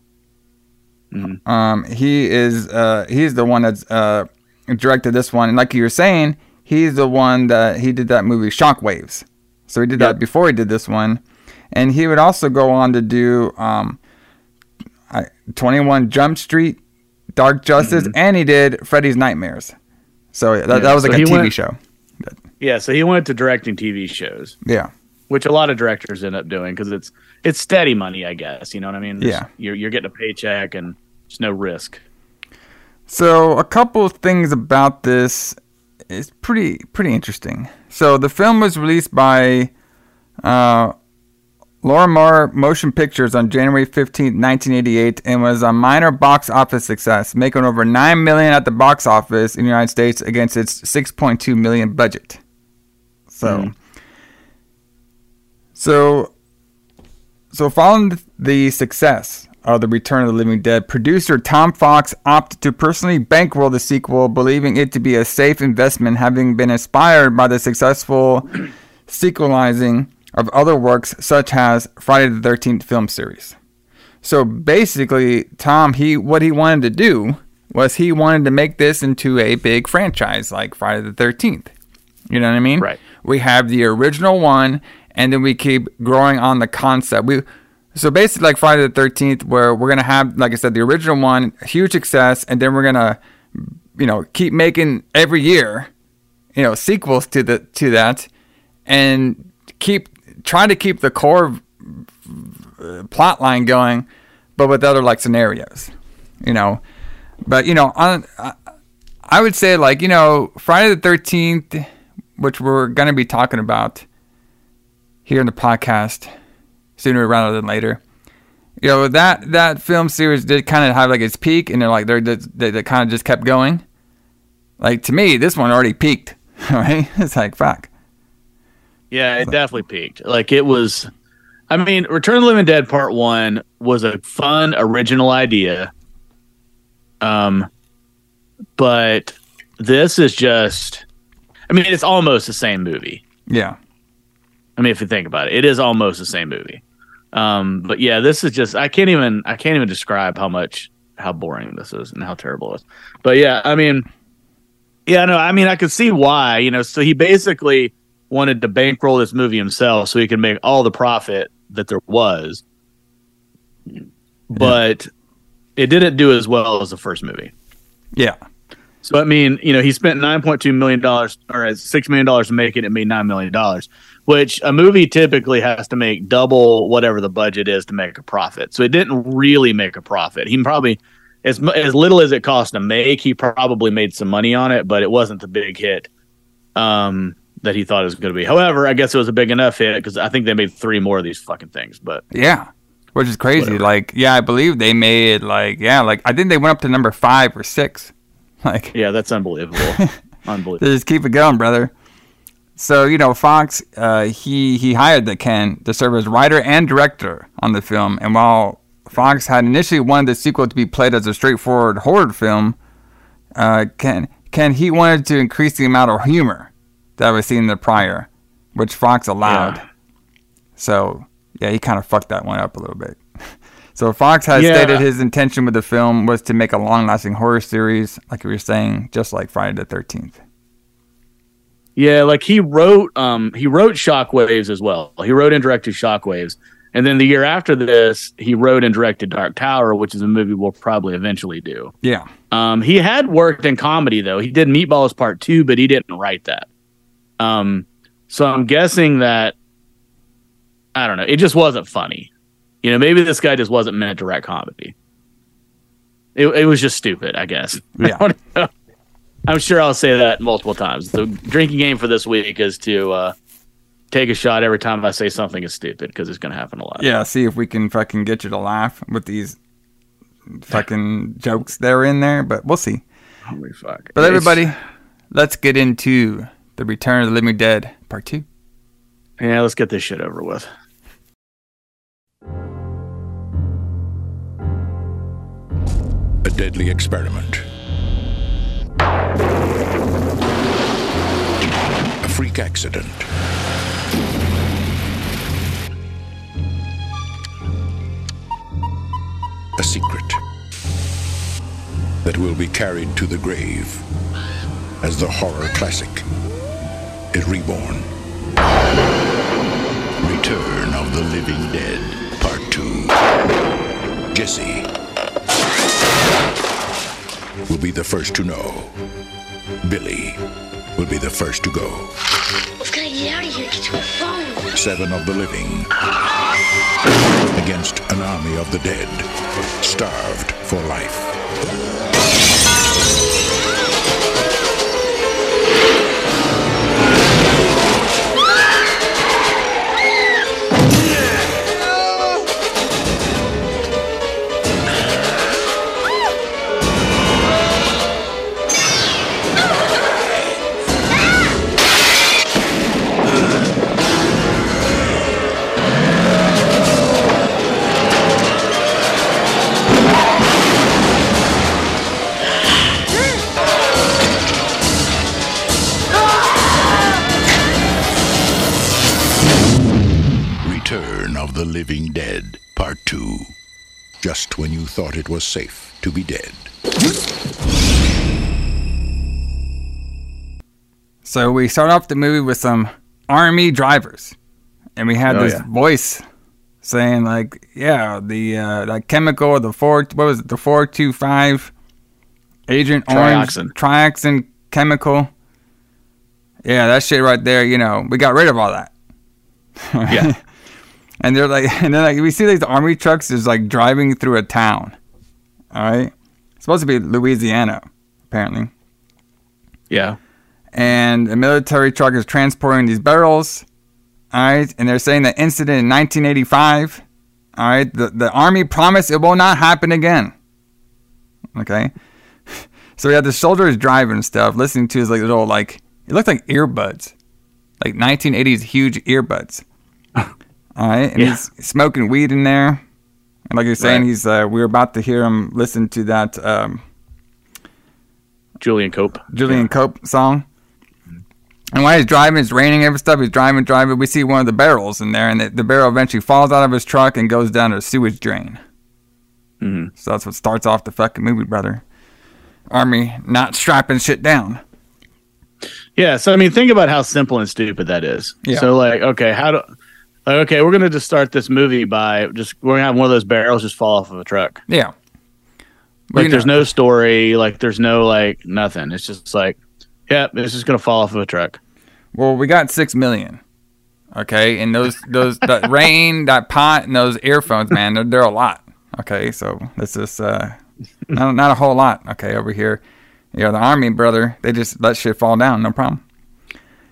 Mhm. Um, he is uh, he's the one that's uh, directed this one, and like you were saying, he's the one that he did that movie Shockwaves. So he did that before he did this one, and he would also go on to do um, I, Twenty One Jump Street, Dark Justice, and he did Freddy's Nightmares. So that, that Mm-hmm. Was like so a TV went- show. Yeah, so he went to directing TV shows. Yeah. which a lot of directors end up doing because it's it's steady money, I guess. You know what I mean? It's- Yeah. you're you're getting a paycheck and there's no risk. So a couple of things about this is pretty pretty interesting. So the film was released by uh, Lorimar Motion Pictures on January 15th, 1988, and was a minor box office success, making over 9 million at the box office in the United States against its 6.2 million budget. So hmm. so so following the success of The Return of the Living Dead, producer Tom Fox opted to personally bankroll the sequel, believing it to be a safe investment, having been inspired by the successful sequelizing of other works such as Friday the 13th film series. So basically, Tom, he what he wanted to do was he wanted to make this into a big franchise like Friday the 13th. You know what I mean? Right. We have the original one, and then we keep growing on the concept. We so basically like Friday the Thirteenth, where we're gonna have, like I said, the original one, huge success, and then we're gonna, you know, keep making every year, you know, sequels to the to that, and keep trying to keep the core uh, plot line going, but with other like scenarios, you know. But you know, on I, I would say like you know Friday the Thirteenth, which we're gonna be talking about here in the podcast sooner rather than later. You know that that film series did kind of have like its peak, and they're like they're they, they kind of just kept going. Like to me, this one already peaked. Right? It's like fuck. Yeah, it definitely peaked. Like it was. I mean, Return of the Living Dead Part One was a fun original idea. Um, but this is just. I mean, it's almost the same movie. Yeah. I mean, if you think about it, it is almost the same movie. Um, but yeah, this is just I can't even I can't even describe how much how boring this is and how terrible it is. But yeah, I mean, yeah, no, I mean I could see why. You know, so he basically wanted to bankroll this movie himself so he could make all the profit that there was, but it didn't do as well as the first movie. Yeah. So I mean, you know, he spent nine point two million dollars or six million dollars to make it. It made nine million dollars, which a movie typically has to make double whatever the budget is to make a profit. So it didn't really make a profit. He probably as as little as it cost to make, he probably made some money on it, but it wasn't the big hit um, that he thought it was going to be. However, I guess it was a big enough hit because I think they made three more of these fucking things. But Yeah. Which is crazy. Whatever. Like, yeah, I believe they made like yeah, like I think they went up to number five or six. Like yeah, that's unbelievable. unbelievable. They just keep it going, brother. So you know, Fox, uh, he he hired the Ken to serve as writer and director on the film, and while Fox had initially wanted the sequel to be played as a straightforward horror film, uh, Ken Ken he wanted to increase the amount of humor that was seen in the prior, which Fox allowed. Yeah. So yeah, he kind of fucked that one up a little bit. So Fox has Yeah. stated his intention with the film was to make a long-lasting horror series, like we were saying, just like Friday the Thirteenth. Yeah, like he wrote um he wrote Shockwaves as well. He wrote and directed Shockwaves. And then the year after this, he wrote and directed Dark Tower, which is a movie we'll probably eventually do. Yeah. Um, he had worked in comedy though. He did Meatballs Part Two, but he didn't write that. Um, so I'm guessing that I don't know. It just wasn't funny. You know, maybe this guy just wasn't meant to write comedy. It, it was just stupid, I guess. I Yeah. don't know. I'm sure I'll say that multiple times. The drinking game for this week is to uh, take a shot every time I say something is stupid because it's going to happen a lot. Yeah, see if we can fucking get you to laugh with these fucking jokes that are in there, but we'll see. Holy fuck. But It's- everybody, let's get into the Return of the Living Dead Part Two. yeah, let's get this shit over with. A deadly experiment. A freak accident. A secret that will be carried to the grave as the horror classic is reborn. Return of the Living Dead, Part 2. Jesse will be the first to know. Billy will be the first to go. We've got to get out of here. Get to a phone. Seven of the living against an army of the dead, starved for life. Just when you thought it was safe to be dead. So we start off the movie with some army drivers, and we had Oh, this yeah. voice saying like, "Yeah, the uh, that chemical, the four, what was it, the four two five, Agent Orange, Trioxin. trioxin chemical." Yeah, that shit right there. You know, we got rid of all that. Yeah. and they're like, and then like we see these army trucks is like driving through a town. All right, it's supposed to be Louisiana, apparently Yeah. and a military truck is transporting these barrels. All right, and they're saying the incident in 1985. All right, the the army promised it will not happen again. Okay, so we had the soldiers driving and stuff, listening to his like little like it looked like earbuds, like 1980s huge earbuds. All right, and Yeah. he's smoking weed in there, and like you're saying, Right. he's uh, we are about to hear him listen to that. Um, Julian Cope. Julian Cope song. And while he's driving, it's raining and stuff. He's driving, driving. We see one of the barrels in there, and the, the barrel eventually falls out of his truck and goes down a sewage drain. Mhm. So that's what starts off the fucking movie, brother. Army not strapping shit down. Yeah, so I mean, think about how simple and stupid that is. Yeah. So like, okay, how do? Like, okay, we're gonna just start this movie by just we're gonna have one of those barrels just fall off of a truck. Yeah. Like, there's know- no story. Like, there's no like nothing. It's just like, yeah, it's just gonna fall off of a truck. Well, we got six million. Okay, and those those that rain, that pot, and those earphones, man, they're, they're a lot. Okay, so this is uh, not not a whole lot. Okay, over here, you know, the army brother, they just let shit fall down, no problem.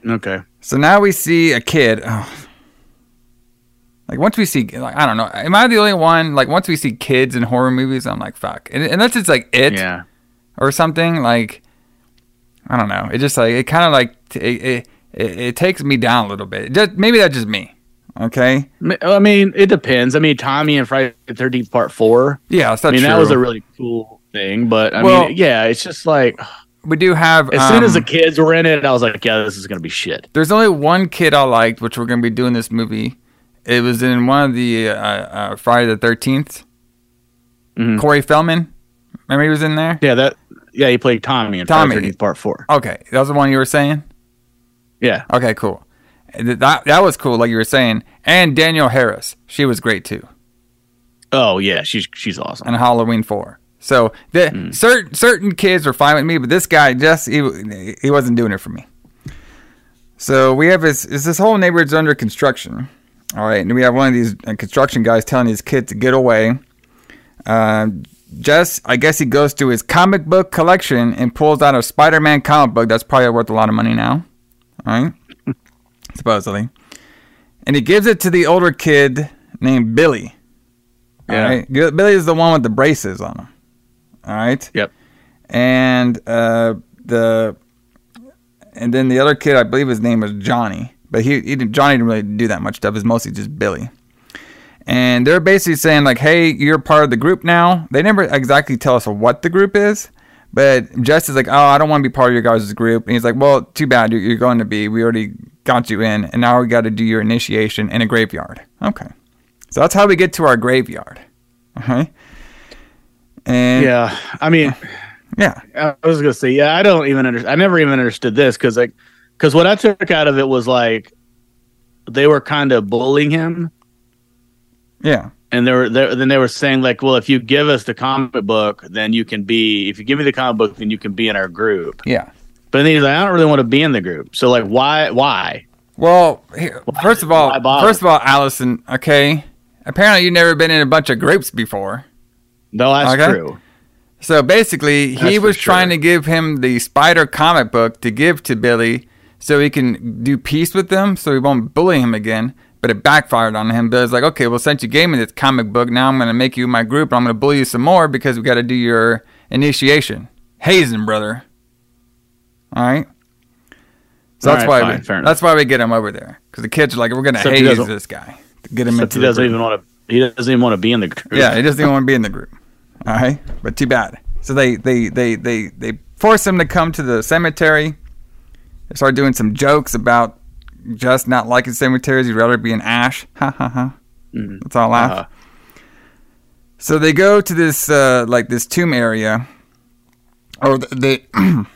Okay. So now we see a kid. Oh. Like once we see, like I don't know, am I the only one? Like once we see kids in horror movies, I'm like fuck. And, unless it's like it Yeah. or something, like I don't know. It just like it kind of like it, it, it it takes me down a little bit. Just, maybe that's just me. Okay. I mean, it depends. I mean, Tommy and Friday the Thirteenth Part Four. Yeah, that's I mean, true. that was a really cool thing. But I Well- mean, yeah, it's just like we do have. as soon as the um, kids were in it, I was like, yeah, this is gonna be shit. There's only one kid I liked, which we're gonna be doing this movie. It was in one of the uh, uh, Friday the 13th. Mhm. Corey Feldman. Remember he was in there. Yeah, that. Yeah, he played Tommy in Tommy. Friday the Thirteenth Part Four. Okay, that was the one you were saying. Yeah. Okay, cool. That that was cool, like you were saying. And Danielle Harris, she was great too, Oh yeah, she's she's awesome. and Halloween Four. So the Hmm. certain certain kids were fine with me, but this guy just he he wasn't doing it for me. So we have this this whole neighborhood's under construction. All right, and we have one of these uh, construction guys telling his kid to get away. Uh, Jess, I guess he goes to his comic book collection and pulls out a Spider-Man comic book that's probably worth a lot of money now. All right, supposedly, and he gives it to the older kid named Billy. Yeah. right, G- Billy is the one with the braces on him. All right. Yep. And uh, the and then the other kid, I believe his name was Johnny, but he, he didn't, Johnny didn't really do that much stuff. It's mostly just Billy. And they're basically saying like, "Hey, you're part of the group now." They never exactly tell us what the group is, but Jess is like, "Oh, I don't want to be part of your guys' group," and he's like, "Well, too bad. You're, you're going to be. We already got you in, and now we got to do your initiation in a graveyard." Okay, so that's how we get to our graveyard. Okay. And Yeah, I mean, yeah, I was gonna say, yeah, I don't even understand. I never even understood this because like, because what I took out of it was like, they were kind of bullying him, yeah. and they were they, then they were saying like, well, if you give us the comic book, then you can be. If you give me the comic book, then you can be in our group. Yeah. But then he's like, I don't really want to be in the group. So like, why? Why? Well, here, first of all, first of all, Allison, okay. Apparently, you've never been in a bunch of groups before. No, that's Okay. true. So basically, he That's for was trying to give him the Spider comic book to give to Billy so he can do peace with them so he won't bully him again. But it backfired on him. Billy's like, okay, well, since you gave me this comic book, now I'm going to make you my group and I'm going to bully you some more because we got to do your initiation. Hazing, brother. All right. So All that's right, why fine, we, that's why we get him over there because the kids are like, we're going to haze this guy to get him into he the doesn't group. even want to. He doesn't even want to be in the group. Yeah, he doesn't even want to be in the group. All right, but too bad. So they they they they they force him to come to the cemetery. They start doing some jokes about just not liking cemeteries. He'd rather be an ash. Ha ha ha. That's all laugh. Uh-huh. So they go to this uh, like this tomb area, or they.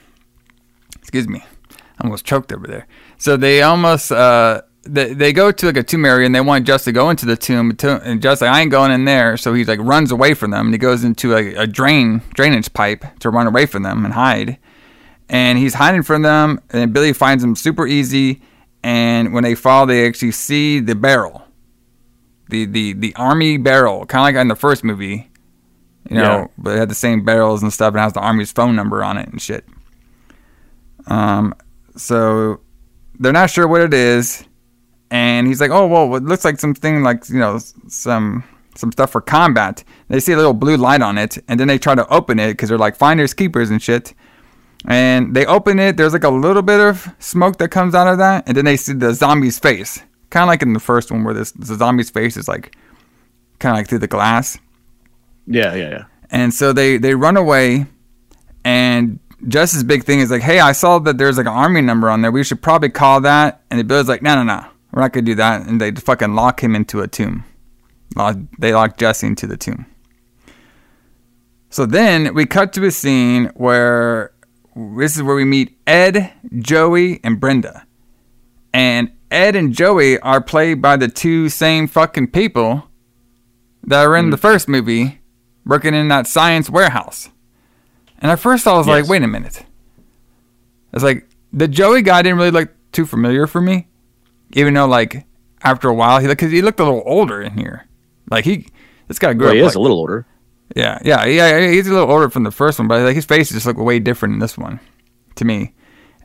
excuse me, I almost choked over there. So they almost uh, they, they go to like a tomb area and they want Jess to go into the tomb, and Jess like I ain't going in there. So he's like runs away from them and he goes into a, a drain drainage pipe to run away from them and hide. And he's hiding from them, and Billy finds him super easy. And when they fall, they actually see the barrel, the the the army barrel, kind of like in the first movie, you know, Yeah. but it had the same barrels and stuff, and has the army's phone number on it and shit. Um, so they're not sure what it is, and he's like, "Oh, well, it looks like something like you know some some stuff for combat." They see a little blue light on it, and then they try to open it because they're like finders keepers and shit. And they open it. There's like a little bit of smoke that comes out of that, and then they see the zombie's face, kind of like in the first one where this the zombie's face is like kind of like through the glass. Yeah, yeah, yeah. And so they they run away, and Jess's big thing is like, hey, I saw that there's like an army number on there. We should probably call that. And the Bill's like, no, no, no, we're not gonna do that. And they fucking lock him into a tomb. They lock Jesse into the tomb. So then we cut to a scene where this is where we meet Ed, Joey, and Brenda. And Ed and Joey are played by the two same fucking people that are in the hmm. first movie working in that science warehouse. And at first I was like, wait a minute. It's like the Joey guy didn't really look too familiar for me. Even though like after a while he looked cause he looked a little older in here. Like he this guy grew Well, up he like, is a little older. Yeah, yeah, yeah. He's a little older from the first one, but like his face just looked way different in this one, to me.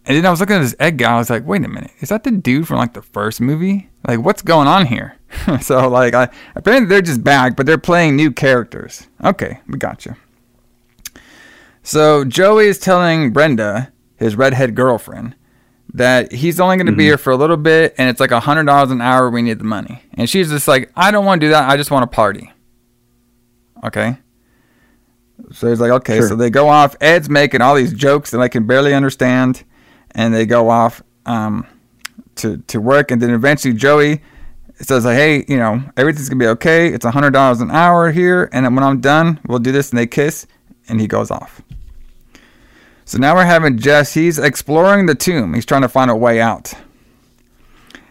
And then I was looking at this egg guy. I was like, wait a minute, is that the dude from like the first movie? Like, what's going on here? so like, I apparently they're just back, but they're playing new characters. Okay, we got you. So Joey is telling Brenda, his redhead girlfriend, that he's only going to be mm-hmm. here for a little bit, and it's like a hundred dollars an hour. We need the money, and she's just like, I don't want to do that. I just want to party. Okay. So he's like, okay. Sure. So they go off. Ed's making all these jokes that I can barely understand, and they go off um, to to work. And then eventually Joey says, like, hey, you know, everything's gonna be okay. It's a hundred dollars an hour here, and when I'm done, we'll do this. And they kiss, and he goes off. So now we're having Jess. He's exploring the tomb. He's trying to find a way out.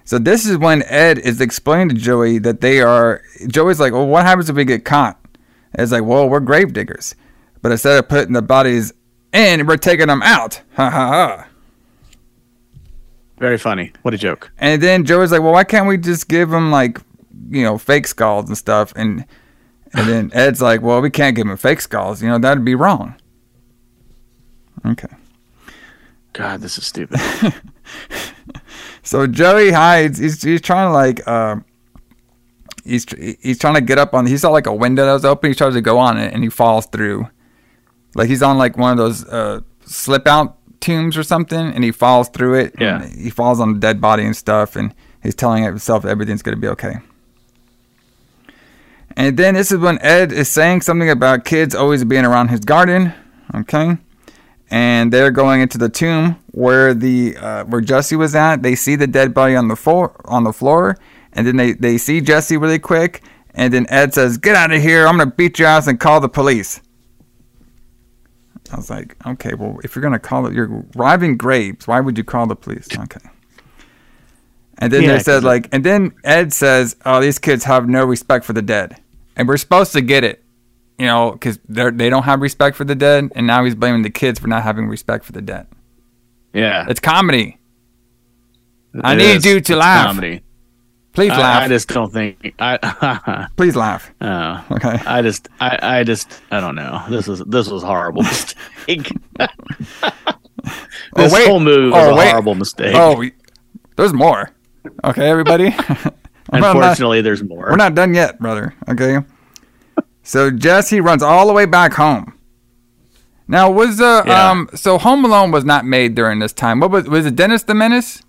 So this is when Ed is explaining to Joey that they are. Joey's like, "Well, what happens if we get caught?" Ed's like, "Well, we're grave diggers, but instead of putting the bodies in, we're taking them out." Ha ha ha. Very funny. What a joke. And then Joey's like, "Well, why can't we just give them like, you know, fake skulls and stuff?" And and then Ed's like, "Well, we can't give them fake skulls. You know, that'd be wrong." Okay. God, this is stupid. So Joey hides. He's he's trying to like uh, he's he's trying to get up on. He saw like a window that was open. He tries to go on it and he falls through. Like he's on like one of those uh, slip out tombs or something, and he falls through it. Yeah. and he falls on a dead body and stuff, and he's telling himself everything's gonna be okay. And then this is when Ed is saying something about kids always being around his garden. Okay and they're going into the tomb where the uh, where Jesse was at. They see the dead body on the floor on the floor, and then they they see Jesse really quick, and then Ed says, "Get out of here! I'm gonna beat your ass and call the police." I was like, "Okay, well, if you're gonna call it, you're robbing graves. Why would you call the police?" Okay. And then Yeah, they said it- like, and then Ed says, "Oh, these kids have no respect for the dead," and we're supposed to get it you know, because they they don't have respect for the dead, and now he's blaming the kids for not having respect for the dead. Yeah. It's comedy. I It need you to It's laugh. Comedy. Please laugh. I just don't think I. Please laugh. oh, Okay. I just, I, I just, I don't know. This is this was horrible mistake. this Oh, wait. whole movie was Oh, a wait. horrible mistake. Oh, we- there's more. Okay, everybody. I'm not- Unfortunately, there's more. we're not done yet, brother. Okay. So Jesse runs all the way back home. Now was uh Yeah. um so Home Alone was not made during this time. What was was it Dennis the Menace?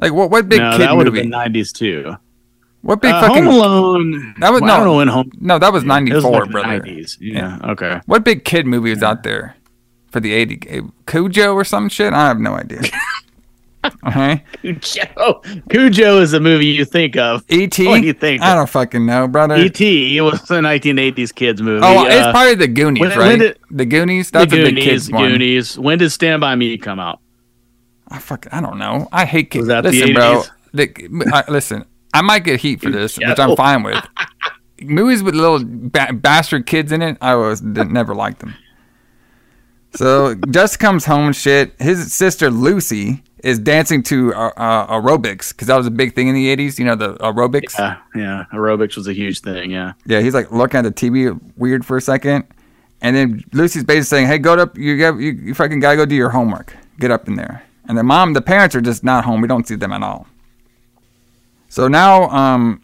Like what what big no, kid that would have been '90s too. what big Uh, fucking Home Alone. That was- well, I don't no. know when Home. No, that was 94, like brother. 90s. Yeah. Okay. What big kid movie was out there for the 80? Cujo or some shit? I have no idea. okay. Cujo. Cujo is the movie you think of. E.T.? What do you think? I don't fucking know, brother. E.T. It was a 1980s kids movie. oh, it's Uh, probably the Goonies, when- right? when did- the Goonies? the That's a big Goonies. one. Goonies. When did Stand By Me come out? I fuck, I don't know. I hate kids. Was that the listen, bro. The, I, listen, I might get heat for this, which I'm fine with. Movies with little ba- bastard kids in it, I was never liked them. So Jess comes home and shit. His sister Lucy is dancing to uh, uh, aerobics because that was a big thing in the '80s. You know the aerobics. Yeah, yeah. Aerobics was a huge thing. Yeah. Yeah, he's like looking at the TV weird for a second, and then Lucy's basically saying, "Hey, go up. You got you, you fucking gotta go do your homework. Get up in there." And the mom, the parents are just not home. We don't see them at all. So now, um,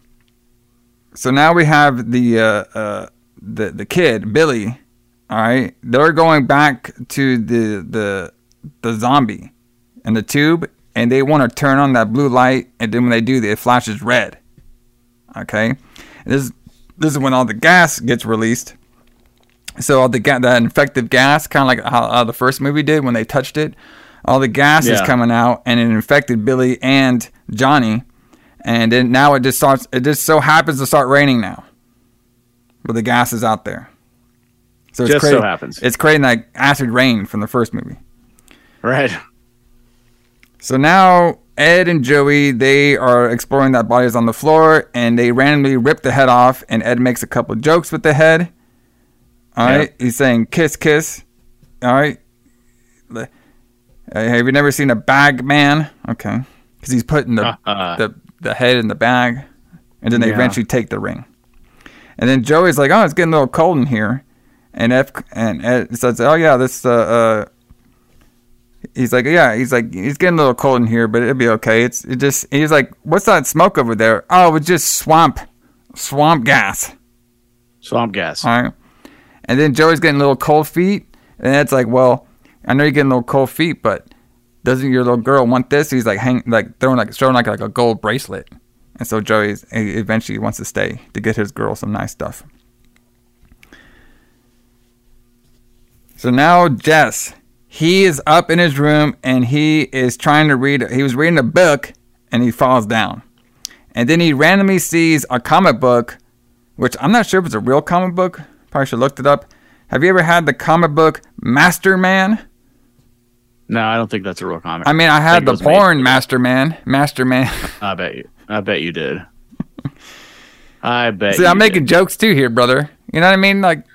so now we have the uh, uh, the the kid Billy. All right, they're going back to the the the zombie in the tube, and they want to turn on that blue light, and then when they do, it flashes red. Okay, and this this is when all the gas gets released. So all the ga- that infective gas, kind of like how, how the first movie did when they touched it, all the gas is coming out, and it infected Billy and Johnny, and then now it just starts. It just so happens to start raining now, but the gas is out there. So Just so happens. It's creating that acid rain from the first movie. Right. So now Ed and Joey they are exploring that body is on the floor and they randomly rip the head off and Ed makes a couple jokes with the head. All Yeah. right, he's saying kiss kiss. All right. Uh, have you never seen a bag man? Okay, because he's putting the Uh-uh. the the head in the bag, and then they Yeah. eventually take the ring. And then Joey's like, "Oh, it's getting a little cold in here," and F and Ed says, "Oh yeah, this uh." uh he's like, yeah, he's like, he's getting a little cold in here, but it'll be okay. It's it just. He's like, what's that smoke over there? Oh, it's just swamp, swamp gas. Swamp gas. All right. And then Joey's getting a little cold feet, and it's like, well, I know you're getting little cold feet, but doesn't your little girl want this? He's like, hang, like throwing like showing like like a gold bracelet, and so Joey eventually wants to stay to get his girl some nice stuff. So now Jess, he is up in his room and he is trying to read. He was reading a book and he falls down, and then he randomly sees a comic book, which I'm not sure if it's a real comic book. Probably should have looked it up. Have you ever had the comic book Master Man? No, I don't think that's a real comic. I mean, I had think it the was made- porn Master Man, Master Man. I bet you. I bet you did. I bet. See, you I'm making jokes too here, brother. You know what I mean? Like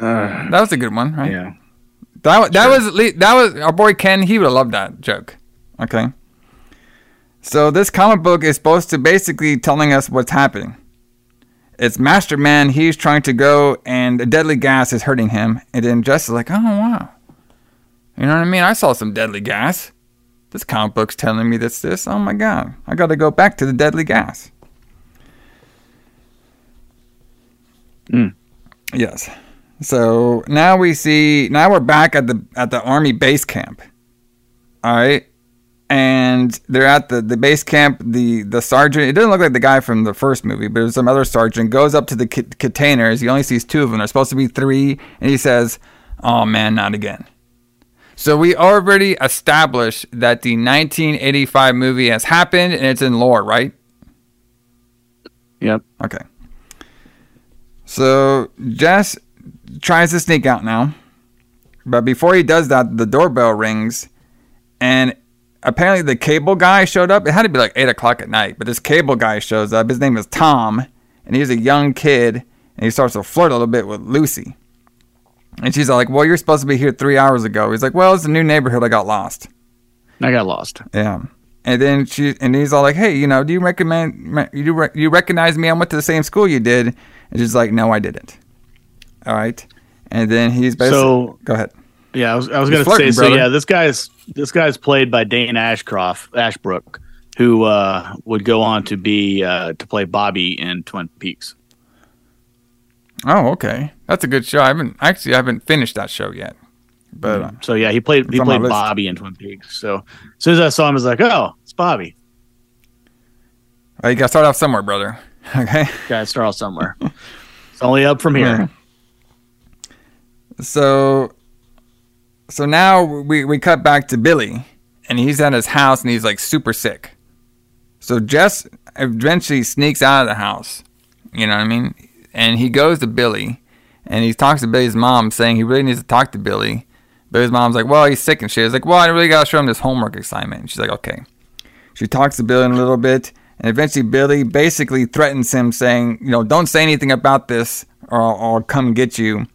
uh, that was a good one, right? Yeah. That wa- that was at lea- that was our boy Ken. He would have loved that joke. Okay. So this comic book is supposed to basically telling us what's happening. It's Master Man. He's trying to go, and a deadly gas is hurting him. And then Jess is like, "Oh wow, you know what I mean? I saw some deadly gas. This comic book's telling me this. This. Oh my god, I got to go back to the deadly gas." Hmm. Yes. So now we see now we're back at the at the army base camp. All right. And they're at the, the base camp. The the sergeant, it doesn't look like the guy from the first movie, but there's some other sergeant, goes up to the c- containers. He only sees two of them. There's supposed to be three. And he says, Oh man, not again. So we already established that the 1985 movie has happened and it's in lore, right? Yep. Okay. So Jess tries to sneak out now. But before he does that, the doorbell rings. And apparently the cable guy showed up. It had to be like 8 o'clock at night. But this cable guy shows up. His name is Tom. And he's a young kid. And he starts to flirt a little bit with Lucy. And she's like, Well, you're supposed to be here three hours ago. He's like, Well, it's a new neighborhood. I got lost. I got lost. Yeah. And then she and he's all like, "Hey, you know, do you recommend re- you re- you recognize me? I went to the same school you did." And she's like, "No, I didn't." All right. And then he's basically So- go ahead. Yeah, I was, I was He's gonna flirting, say. So yeah, this guy's this guy's played by Dane Ashcroft Ashbrook, who uh, would go on to be uh, to play Bobby in Twin Peaks. Oh, okay. That's a good show. I haven't actually I haven't finished that show yet. But uh, So yeah, he played he It's on my played. Bobby in Twin Peaks. So as soon as I saw him, I was like, oh, it's Bobby. uh, you got to start off somewhere, brother. Okay. Got to start off somewhere. it's only up from here. So so now we we cut back to Billy and he's at his house and he's like super sick. So Jess eventually sneaks out of the house. You know what I mean? And he goes to Billy and he talks to Billy's mom saying he really needs to talk to Billy. Billy's mom's like, Well, he's sick and shit. He's like, Well, I really gotta show him this homework assignment. And she's like, Okay. She talks to Billy a little bit, and eventually Billy basically threatens him, saying, "You know, don't say anything about this, or I'll, I'll come get you."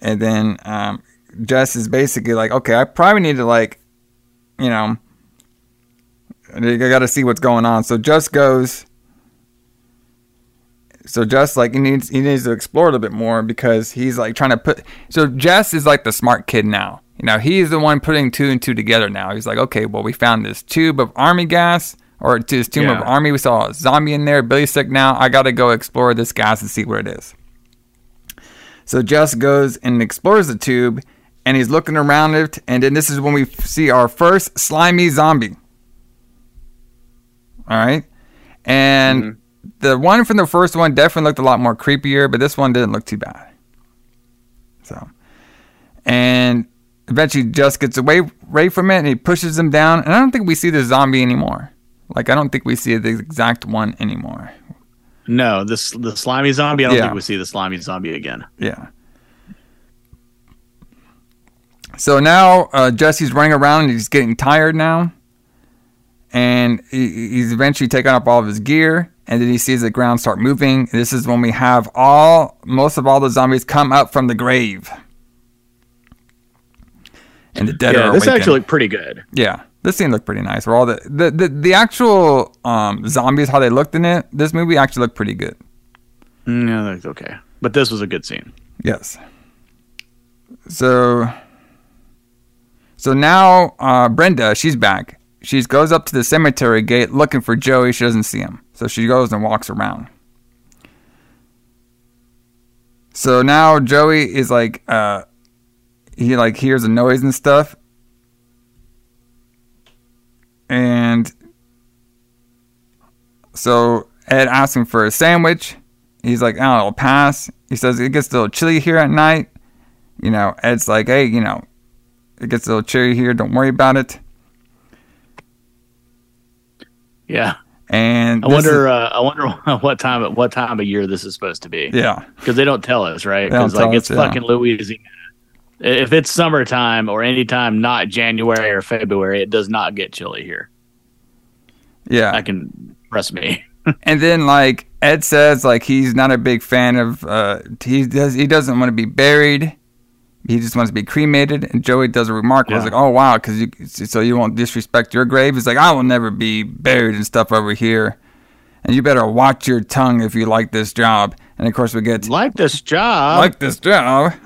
And then um, Jess is basically like, "Okay, I probably need to like, you know, I got to see what's going on." So Jess goes. So Jess like he needs he needs to explore a little bit more because he's like trying to put. So Jess is like the smart kid now. You know, he's the one putting two and two together now. He's like, okay, well, we found this tube of army gas, or this tube Yeah. of army. We saw a zombie in there. Billy's sick now. I got to go explore this gas and see what it is. So Jess goes and explores the tube, and he's looking around it. And then this is when we see our first slimy zombie. All right, and mm-hmm. The one from the first one definitely looked a lot more creepier, but this one didn't look too bad. So, and eventually Jess gets away right from it, and he pushes him down. And I don't think we see the zombie anymore. Like I don't think we see the exact one anymore. No, this the slimy zombie. I don't Yeah. think we see the slimy zombie again. Yeah. So now uh, Jesse's running around and he's getting tired now. And he, he's eventually taking up all of his gear. And then he sees the ground start moving. This is when we have all, most of all the zombies come up from the grave. And the dead yeah, are this awakened. actually looked pretty good. Yeah, this scene looked pretty nice. Where all the the, the, the actual um, zombies, how they looked in it, this movie actually looked pretty good. Mm, Yeah, that's okay. But this was a good scene. Yes. So, so So now uh, Brenda, she's back. She goes up to the cemetery gate looking for Joey. She doesn't see him. So she goes and walks around. So now Joey is like, uh, he like hears a noise and stuff. And so Ed asks him for a sandwich. He's like, oh, I'll pass. He says it gets a little chilly here at night. You know, Ed's like, hey, you know, it gets a little chilly here. Don't worry about it. Yeah. And I wonder. is- uh, I wonder what time. What time of year this is supposed to be. yeah, because they don't tell us, right? Because like it's us, yeah. fucking Louisiana. If it's summertime or anytime not January or February, it does not get chilly here. yeah. I can trust me. and then like Ed says, like he's not a big fan of. Uh, he does. He doesn't want to be buried. He just wants to be cremated. And Joey does a remark. Yeah. It's like, oh wow, because you so you won't disrespect your grave. He's like, I will never be buried and stuff over here. And you better watch your tongue if you like this job. And of course, we get like this job. like this job.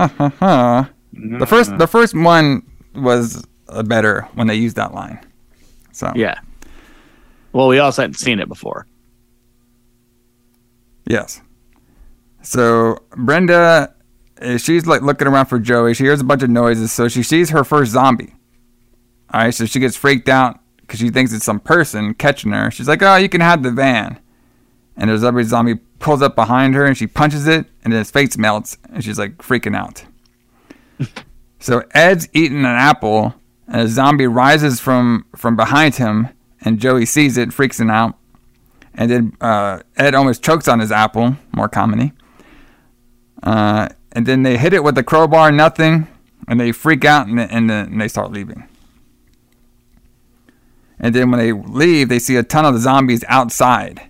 the first, the first one was better when they used that line. So yeah. Well, we also hadn't seen it before. Yes. So Brenda, she's like looking around for Joey. She hears a bunch of noises, so she sees her first zombie. All right, so she gets freaked out because she thinks it's some person catching her. She's like, "Oh, you can have the van." And there's other zombie pulls up behind her, and she punches it, and then his face melts, and she's like freaking out. so Ed's eating an apple, and a zombie rises from from behind him, and Joey sees it, freaks him out. And then uh, Ed almost chokes on his apple, more comedy. Uh, and then they hit it with the crowbar, nothing, and they freak out and, and uh, then they start leaving. And then when they leave, they see a ton of zombies outside.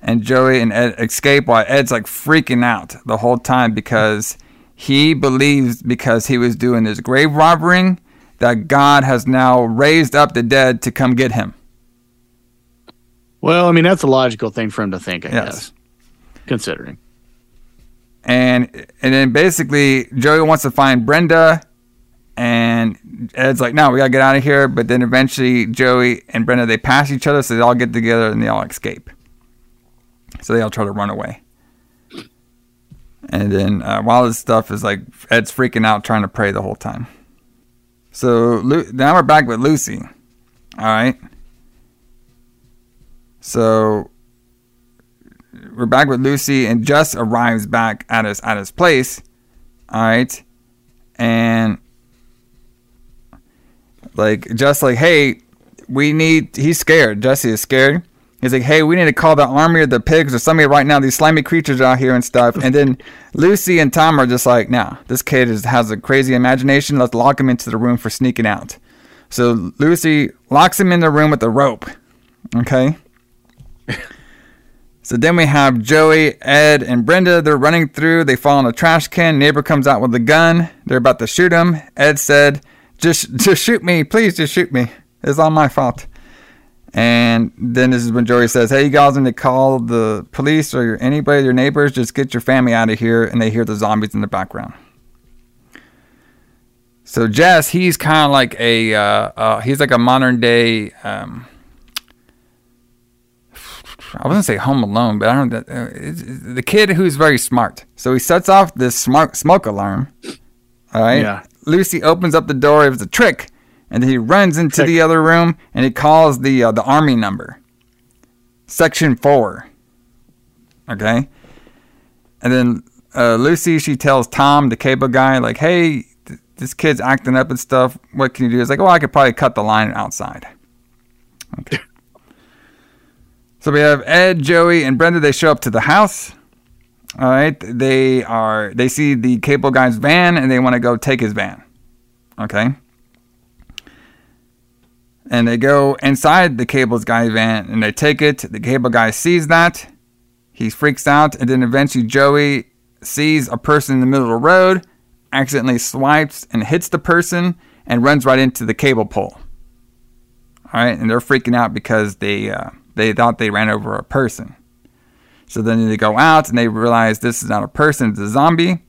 And Joey and Ed escape while Ed's like freaking out the whole time because he believes because he was doing this grave robbering that God has now raised up the dead to come get him. Well, I mean that's a logical thing for him to think, I Yes. guess. Considering. And and then basically Joey wants to find Brenda, and Ed's like, "No, we gotta get out of here." But then eventually Joey and Brenda they pass each other, so they all get together and they all escape. So they all try to run away. And then uh, while this stuff is like Ed's freaking out, trying to pray the whole time. So Lu- now we're back with Lucy. All right. So we're back with Lucy, and Jess arrives back at his at his place. All right, and like just like, hey, we need. He's scared. Jesse is scared. He's like, hey, we need to call the army or the pigs or somebody right now. These slimy creatures out here and stuff. And then Lucy and Tom are just like, nah, this kid is, has a crazy imagination. Let's lock him into the room for sneaking out. So Lucy locks him in the room with a rope. Okay. So then we have Joey, Ed, and Brenda. They're running through. They fall in a trash can. Neighbor comes out with a gun. They're about to shoot him. Ed said, "Just, just shoot me, please. Just shoot me. It's all my fault." And then this is when Joey says, "Hey, you guys need to call the police or anybody, your neighbors. Just get your family out of here." And they hear the zombies in the background. So Jess, he's kind of like a, uh, uh, he's like a modern day. Um, I wasn't say Home Alone, but I don't. Uh, the kid who's very smart. So he sets off this smart smoke alarm. All right. Yeah. Lucy opens up the door. It was a trick, and then he runs into the other room and he calls the uh, the army number. Section four. Okay. And then uh, Lucy, she tells Tom, the cable guy, like, "Hey, th- this kid's acting up and stuff. What can you do?" He's like, "Well, I could probably cut the line outside." Okay. So we have Ed, Joey, and Brenda. They show up to the house. All right. They are. They see the cable guy's van, and they want to go take his van. Okay. And they go inside the cable guy's van, and they take it. The cable guy sees that. He freaks out, and then eventually Joey sees a person in the middle of the road, accidentally swipes and hits the person, and runs right into the cable pole. All right, and they're freaking out because they uh, they thought they ran over a person. So then they go out and they realize this is not a person, it's a zombie.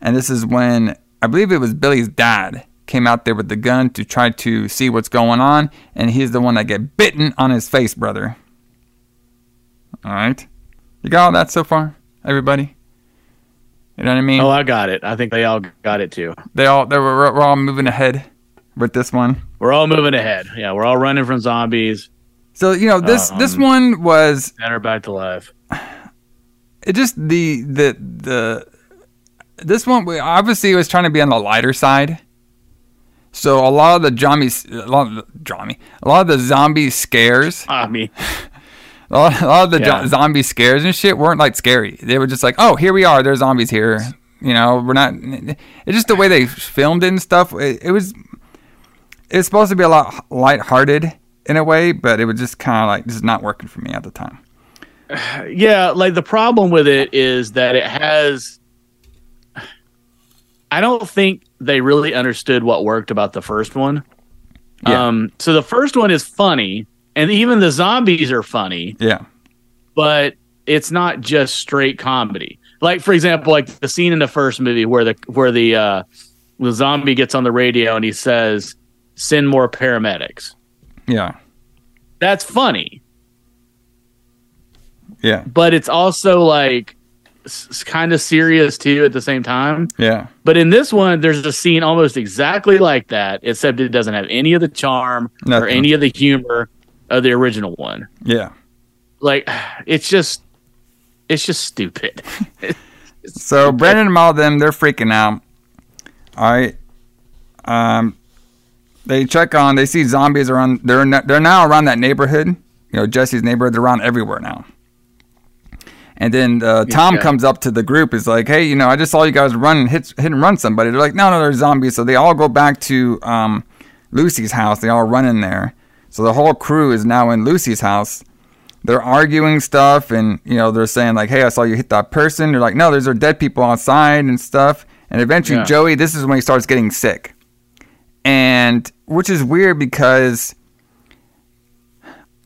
And this is when I believe it was Billy's dad came out there with the gun to try to see what's going on, and he's the one that get bitten on his face, brother. All right, you got all that so far, everybody. You know what I mean? Oh, I got it. I think they all got it too. They all they were we're all moving ahead with this one. We're all moving ahead. Yeah, we're all running from zombies. So you know this this Um, one was her back to life. it just the the the this one we- obviously was trying to be on the lighter side. So a lot of the zombies, a lot of the zombie, a lot of the zombie scares, I mean, a lot, a lot of the jo- zombie scares and shit weren't like scary. They were just like, oh, here we are. There's zombies here. You know, we're not. It's just the way they filmed it and stuff. It, it was. It's supposed to be a lot lighthearted in a way, but it was just kind of like just not working for me at the time. yeah, like the problem with it is that it has. I don't think they really understood what worked about the first one. Yeah. Um, so the first one is funny, and even the zombies are funny, Yeah. but it's not just straight comedy. Like for example, like the scene in the first movie where the where the uh, the zombie gets on the radio and he says, "Send more paramedics." Yeah. That's funny. Yeah. but it's also like it's kind of serious too at the same time. Yeah. But in this one, there's a scene almost exactly like that, except it doesn't have any of the charm or any of the humor of the original one. Yeah. Like it's just, it's just stupid. So Brandon and all them, they're freaking out. All right. Um, they check on. They see zombies around. They're they're now around that neighborhood. You know, Jesse's neighborhood. They're around everywhere now. And then uh, Tom Yeah. comes up to the group. Is like, hey, you know, I just saw you guys run hit hit and run somebody. They're like, no, no, they're zombies. So they all go back to um, Lucy's house. They all run in there. So the whole crew is now in Lucy's house they're arguing stuff and you know they're saying like hey i saw you hit that person they're like no there's are dead people outside and stuff and eventually Yeah. joey this is when he starts getting sick and which is weird because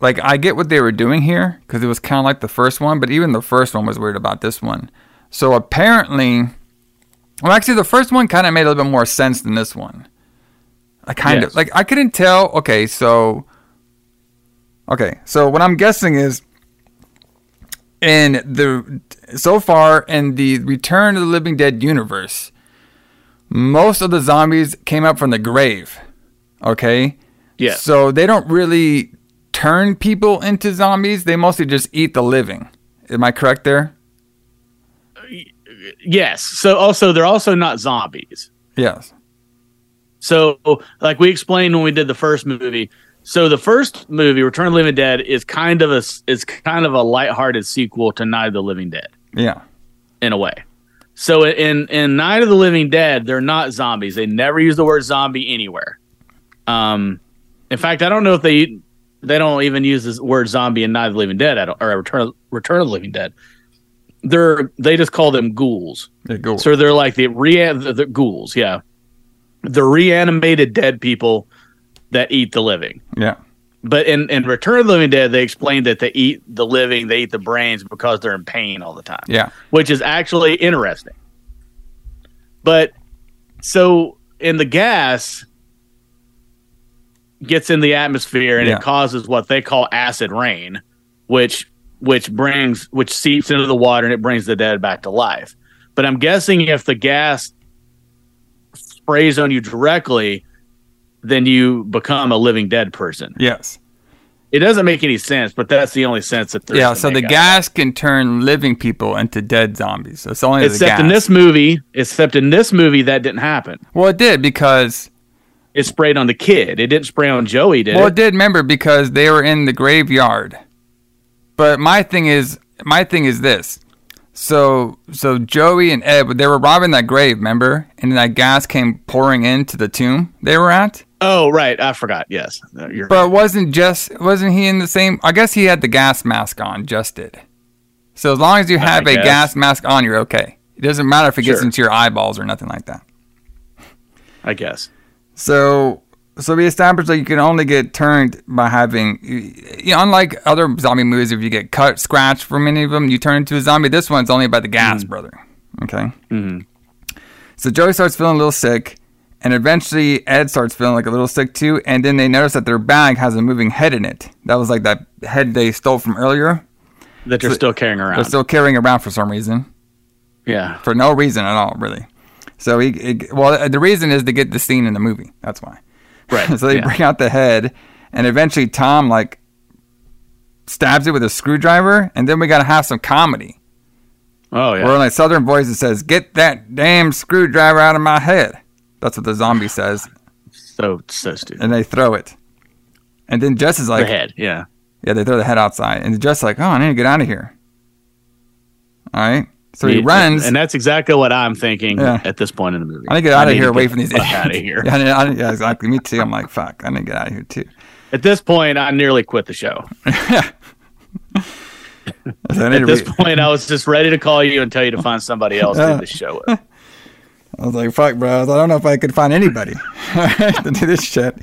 like i get what they were doing here because it was kind of like the first one but even the first one was weird about this one so apparently well actually the first one kind of made a little bit more sense than this one i kind Yes. of like i couldn't tell okay so Okay, so what I'm guessing is in the so far in the Return of the Living Dead universe, most of the zombies came up from the grave. Okay? Yeah. So they don't really turn people into zombies, they mostly just eat the living. Am I correct there? yes. So also, they're also not zombies. Yes. So, like we explained when we did the first movie, so the first movie, Return of the Living Dead, is kind of a is kind of a lighthearted sequel to Night of the Living Dead Yeah. in a way. So in in Night of the Living Dead, they're not zombies. They never use the word zombie anywhere. Um, in fact, I don't know if they they don't even use this word zombie in Night of the Living Dead at, or Return Return of the Living Dead. They're they just call them ghouls. They go. So they're like the re the, the ghouls, yeah. The reanimated dead people that eat the living. yeah. But in, in Return of the Living Dead, they explained that they eat the living, they eat the brains because they're in pain all the time. Yeah. Which is actually interesting. But so in the gas gets in the atmosphere and Yeah. it causes what they call acid rain, which which brings which seeps into the water and it brings the dead back to life. But I'm guessing if the gas sprays on you directly, then you become a living dead person. Yes. It doesn't make any sense, but that's the only sense that there's Yeah, so the out gas can turn living people into dead zombies. So it's only the Except in this movie, except in this movie, that didn't happen. well, it did because It sprayed on the kid. It didn't spray on Joey, did Well, it? Well, it did. Remember, because they were in the graveyard. But my thing is, my thing is this. So, so Joey and Ed, they were robbing that grave. Remember, and then that gas came pouring into the tomb they were at. Oh, right. I forgot. Yes, But wasn't just wasn't he in the same? I guess he had the gas mask on. Just did. So as long as you have a guess. gas mask on, you're okay. It doesn't matter if it gets Sure. into your eyeballs or nothing like that. I guess. So, so we established that you can only get turned by having, you know, unlike other zombie movies, if you get cut, scratched from any of them, you turn into a zombie. This one's only by the gas, brother. Okay. Mhm. So Joey starts feeling a little sick, And eventually, Ed starts feeling like a little sick too. And then they notice that their bag has a moving head in it. That was like that head they stole from earlier. that they're still carrying around. They're still carrying around for some reason, yeah. for no reason at all, really. So he, well, uh, the reason is to get the scene in the movie. That's why. Right. so they yeah. bring out the head, and eventually Tom like stabs it with a screwdriver, and then we gotta have some comedy. Oh yeah. Where like Southern voice that says, "Get that damn screwdriver out of my head." That's what the zombie says, so so stupid. and they throw it. And then Jess is like, the head. Yeah. "Yeah," they throw the head outside, and Jess is like, "Oh, I need to get out of here." All right, so he, runs. and that's exactly what I'm thinking Yeah. at this point in the movie. I need to get out of here, away from these the idiots. out of here. Yeah, I need- I yeah, exactly. Me too. I'm like, fuck. I need to get out of here too. At this point, I nearly quit the show. Need At this point, I was just ready to call you and tell you to find somebody else to do the show with. I was like, fuck, bro. I don't know if I could find anybody to do this shit.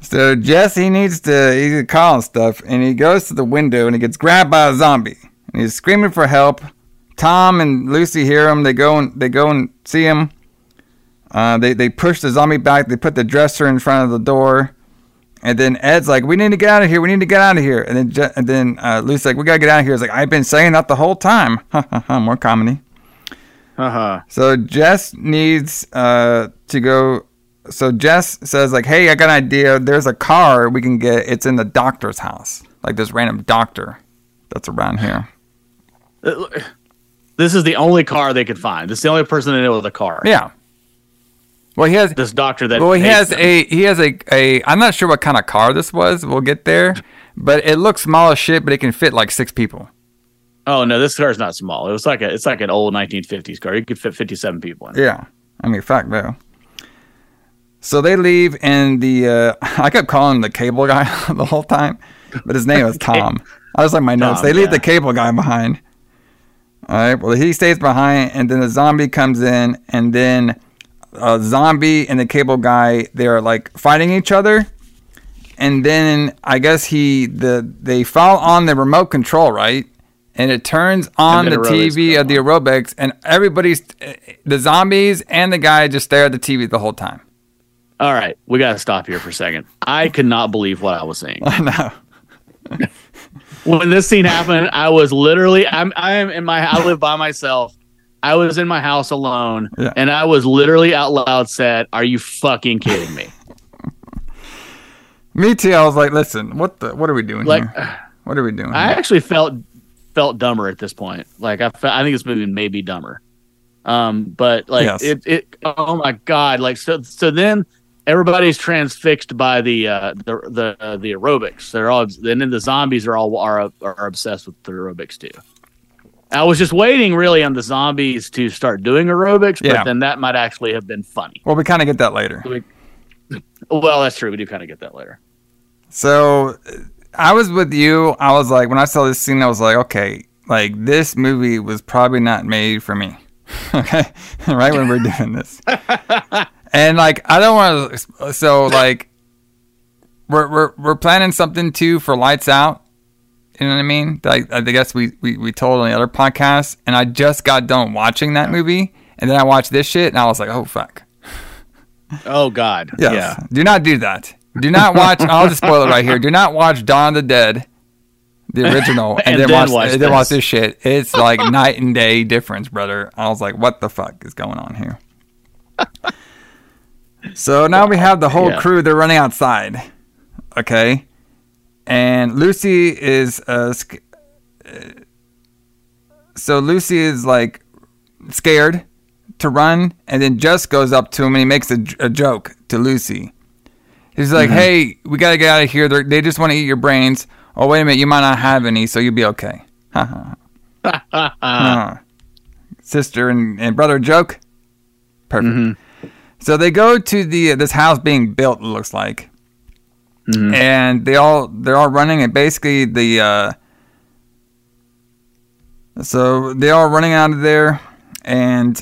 So Jesse needs to, he's calling stuff, and he goes to the window and he gets grabbed by a zombie, and he's screaming for help. Tom and Lucy hear him. They go and they go and see him. Uh, they they push the zombie back. They put the dresser in front of the door, and then Ed's like, "We need to get out of here. We need to get out of here." And then Je- and then uh, Lucy's like, "We gotta get out of here." It's like I've been saying that the whole time. More comedy. Uh huh. So Jess needs uh, to go. So Jess says like, "Hey, I got an idea. There's a car we can get. It's in the doctor's house. Like this random doctor that's around here." This is the only car they could find. This is the only person they know with a car. Yeah. Well, he has. This doctor that. Well, he has them. a. He has a. A. I'm not sure what kind of car this was. We'll get there. But it looks small as shit. But it can fit like six people. Oh no, this car is not small. It was like a. It's like an old 1950s car. You could fit 57 people in. it. Yeah. I mean, fuck though. So they leave, and the uh, I kept calling him the cable guy the whole time, but his name was Tom. I was like my notes. Tom, they leave yeah. the cable guy behind. All right. Well, he stays behind, and then the zombie comes in, and then a zombie and the cable guy they're like fighting each other, and then I guess he the they fall on the remote control right, and it turns on the TV of the aerobics, and everybody's the zombies and the guy just stare at the TV the whole time. All right, we got to stop here for a second. I could not believe what I was saying. I know. when this scene happened, I was literally I'm I am in my I live by myself. I was in my house alone Yeah. and I was literally out loud said, "Are you fucking kidding me?" Me too. I was like, listen, what the what are we doing Like here? What are we doing? I here? actually felt felt dumber at this point. Like I fe- I think this movie may be dumber. Um but like Yes. it it oh my god, like so so then everybody's transfixed by the uh the the uh, the aerobics. They're all and then the zombies are all are are obsessed with the aerobics too. I was just waiting really on the zombies to start doing aerobics, but Yeah. then that might actually have been funny. well, we kind of get that later. Well, that's true. We do kind of get that later. So I was with you. I was like, when I saw this scene, I was like, okay, like this movie was probably not made for me. okay, right when we're doing this, and like I don't want to. So like, we're we're we're planning something too for Lights Out. You know what I mean? Like I guess we, we we told on the other podcast, and I just got done watching that movie, and then I watched this shit, and I was like, oh fuck. Oh God. Yes. Yeah. Do not do that. Do not watch. I'll just spoil it right here. Do not watch Dawn of the Dead, the original, and, And then, then watch, watch and then watch this. shit. It's like night and day difference, brother. I was like, what the fuck is going on here? so now we have the whole Yeah. crew. They're running outside. Okay, and Lucy is uh, uh, so Lucy is like scared to run, and then Jess goes up to him and he makes a joke to Lucy. He's like, Mm-hmm. "Hey, we gotta get out of here. They're, they just want to eat your brains. Oh, wait a minute, you might not have any, so you'll be okay." Ha ha. ha. Sister and, and brother joke. Perfect. Mm-hmm. So they go to the this house being built. It looks like, Mm-hmm. and they all they're all running, and basically the uh, so they are running out of there, and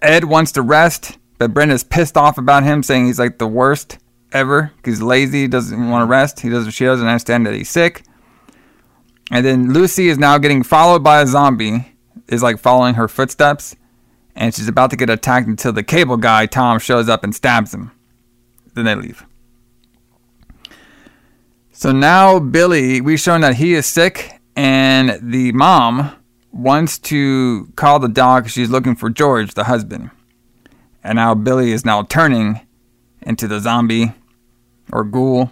Ed wants to rest, but Brenda's pissed off about him, saying he's like the worst ever. He's lazy, doesn't want to mm-hmm. rest. He doesn't. She doesn't understand that he's sick. And then Lucy is now getting followed by a zombie. Is like following her footsteps, and she's about to get attacked until the cable guy Tom shows up and stabs him. Then they leave. So now Billy, we've shown that he is sick, and the mom wants to call the dog. She's looking for George, the husband. And now Billy is now turning into the zombie or ghoul.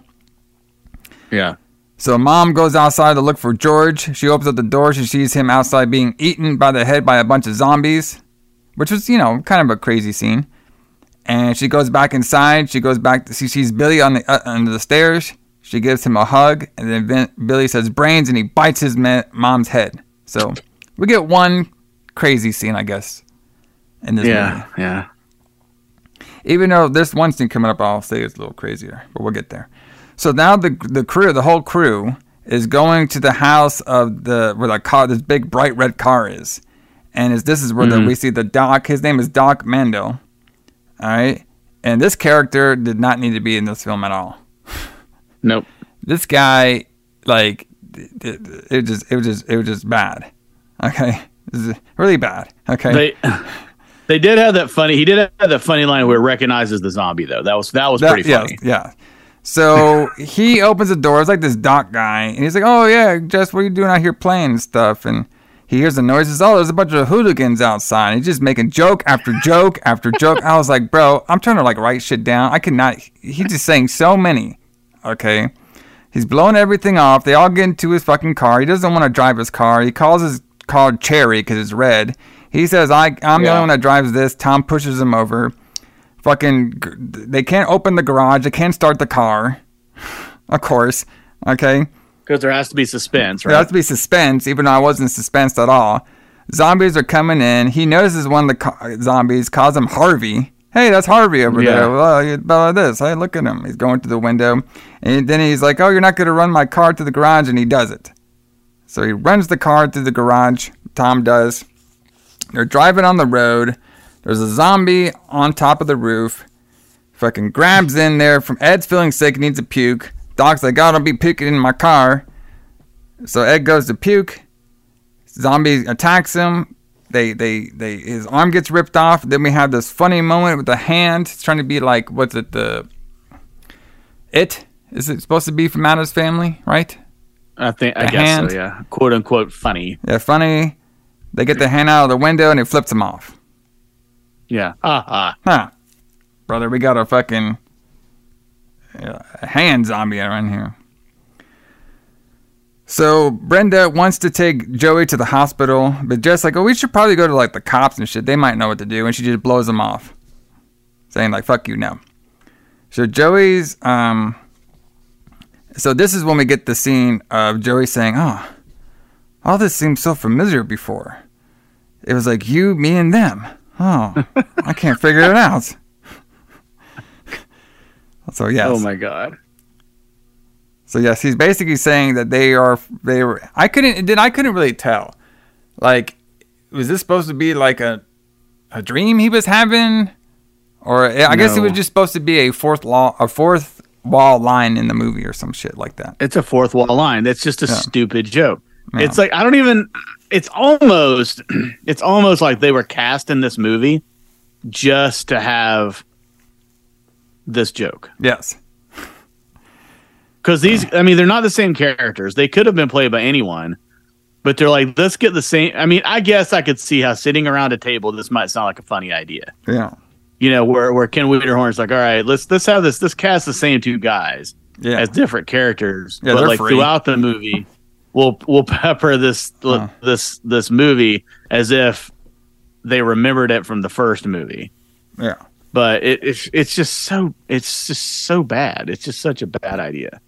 Yeah. So mom goes outside to look for George. She opens up the door. She sees him outside being eaten by the head by a bunch of zombies, which was, you know, kind of a crazy scene. And she goes back inside. She goes back. To, she sees Billy on the uh, under the stairs. She gives him a hug, and then Vin- Billy says brains, and he bites his ma- mom's head. So we get one crazy scene, I guess, in this Yeah. movie. Yeah. Even though this one scene coming up, I'll say it's a little crazier, but we'll get there. So now the the crew, the whole crew, is going to the house of the where the car, this big bright red car is, and is this is where the, mm-hmm. we see the Doc. His name is Doc Mandel. All right, and this character did not need to be in this film at all. Nope. This guy, like, it, it just it was just it was just bad. Okay, This is really bad. Okay, They they did have that funny. He did have that funny line where it recognizes the zombie though. That was that was That- pretty yeah, funny. Yeah. So he opens the door. It's like this doc guy, and he's like, "Oh yeah, Jess, what are you doing out here playing and stuff?" And he hears the noises. Oh, there's a bunch of hooligans outside. And he's just making joke after joke after joke. I was like, "Bro, I'm trying to like write shit down. I cannot." He's just saying so many. Okay. He's blowing everything off. They all get into his fucking car. He doesn't want to drive his car. He calls his car Cherry because it's red. He says, I, I'm the only one that drives this. Tom pushes him over. Fucking, they can't open the garage. They can't start the car. Of course. Okay. Because there has to be suspense, right? There has to be suspense, even though I wasn't suspensed at all. Zombies are coming in. He notices one of the co- zombies, calls him Harvey. Hey, that's Harvey over Yeah. there. Well, about this. Hey, look at him. He's going to the window. And then he's like, Oh, you're not going to run my car to the garage. And he does it. So he runs the car through the garage. Tom does. They're driving on the road. There's a zombie on top of the roof. Fucking grabs in there from Ed's feeling sick, needs a puke. Doc's like, oh, God, I'll be puking in my car. So Ed goes to puke. Zombie attacks him. They, they, they, his arm gets ripped off. Then we have this funny moment with the hand. It's trying to be like, what's it, the, it? Is it supposed to be from Addams Family, right? I think I guess hand. so. Yeah, quote unquote funny. Yeah, funny. They get the hand out of the window and it flips them off. Yeah. Ah ah. Huh. Brother, we got a fucking uh, hand zombie around here. So Brenda wants to take Joey to the hospital, but Jess like, oh, we should probably go to like the cops and shit. They might know what to do, and she just blows them off, saying like, "Fuck you, no." So Joey's um. So this is when we get the scene of Joey saying, "Oh, all this seems so familiar before. It was like you, me, and them. Oh, I can't figure it out." So yes. Oh my god. So yes, he's basically saying that they are they were. I couldn't then I couldn't really tell. Like, was this supposed to be like a a dream he was having, or I guess it was just supposed to be a fourth law a fourth wall line in the movie or some shit like that. It's a fourth wall line. That's just a Yeah. stupid joke. Yeah. It's like I don't even. It's almost. It's almost like they were cast in this movie just to have this joke. Yes. Because these, I mean, they're not the same characters. They could have been played by anyone, but they're like, let's get the same. I mean, I guess I could see how sitting around a table, this might sound like a funny idea. Yeah. You know, where where Ken Wiederhorn's like, all right, let's let's have this. Let's cast the same two guys Yeah. as different characters, Yeah, but like free. throughout the movie, we'll we'll pepper this Huh. this this movie as if they remembered it from the first movie. Yeah. But it, it's it's just so it's just so bad. It's just such a bad idea.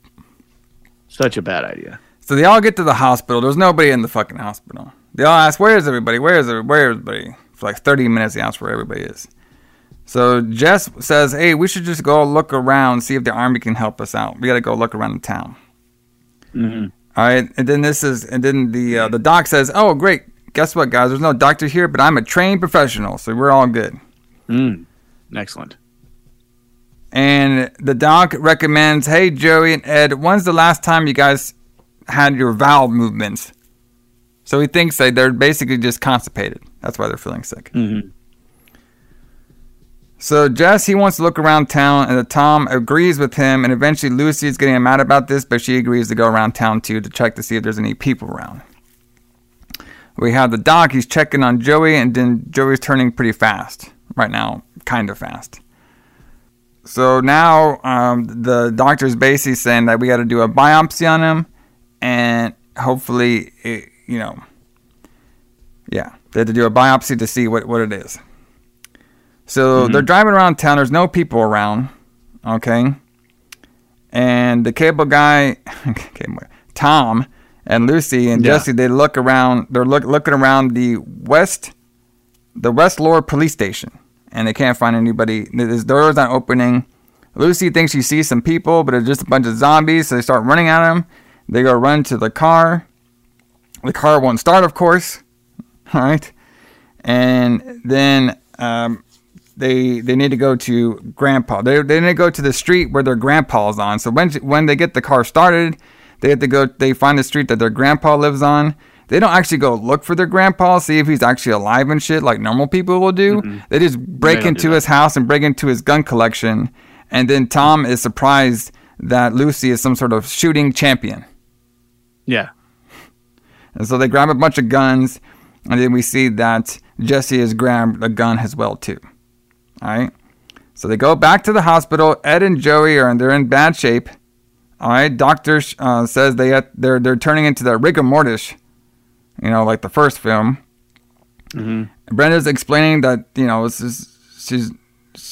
Such a bad idea. So they all get to the hospital. There's nobody in the fucking hospital. They all ask, "Where is everybody? Where is everybody? Where is everybody?" For like 30 minutes, they ask where everybody is. So Jess says, "Hey, we should just go look around, see if the army can help us out. We got to go look around the town." Mhm. All right, and then this is, and then the uh, the doc says, "Oh, great! Guess what, guys? There's no doctor here, but I'm a trained professional, so we're all good." Mm. Excellent. And the doc recommends, "Hey, Joey and Ed, when's the last time you guys had your bowel movements?" So he thinks that they're basically just constipated. That's why they're feeling sick. Mhm. So Jess, he wants to look around town, and Tom agrees with him. And eventually, Lucy is getting mad about this, but she agrees to go around town too to check to see if there's any people around. We have the doc. He's checking on Joey, and then Joey's turning pretty fast right now, kind of fast. So now um, the doctor's basically saying that we got to do a biopsy on him, and hopefully, it, you know, yeah, they had to do a biopsy to see what, what it is. So they're driving around town. There's no people around. Okay. And the cable guy, Tom and Lucy and Yeah. Jesse, they look around. They're look, looking around the west, the West Lower Police Station, and they can't find anybody. The door's not opening. Lucy thinks she sees some people, but it's just a bunch of zombies. So they start running at them. They go run to the car. The car won't start, of course. All right. And then um, they they need to go to grandpa. They, they need to go to the street where their grandpa's on. So when when they get the car started, they have to go. They find the street that their grandpa lives on. They don't actually go look for their grandpa, see if he's actually alive and shit like normal people will do. They just break don't into his house and break into his gun collection. And then Tom is surprised that Lucy is some sort of shooting champion. Yeah. And so they grab a bunch of guns, and then we see that Jesse has grabbed a gun as well too. All right. So they go back to the hospital. Ed and Joey are they're in bad shape. All right. Doctor uh, says they they're they're turning into the rigor mortis, you know, like the first film. Mm-hmm. Brenda's explaining that you know this is she's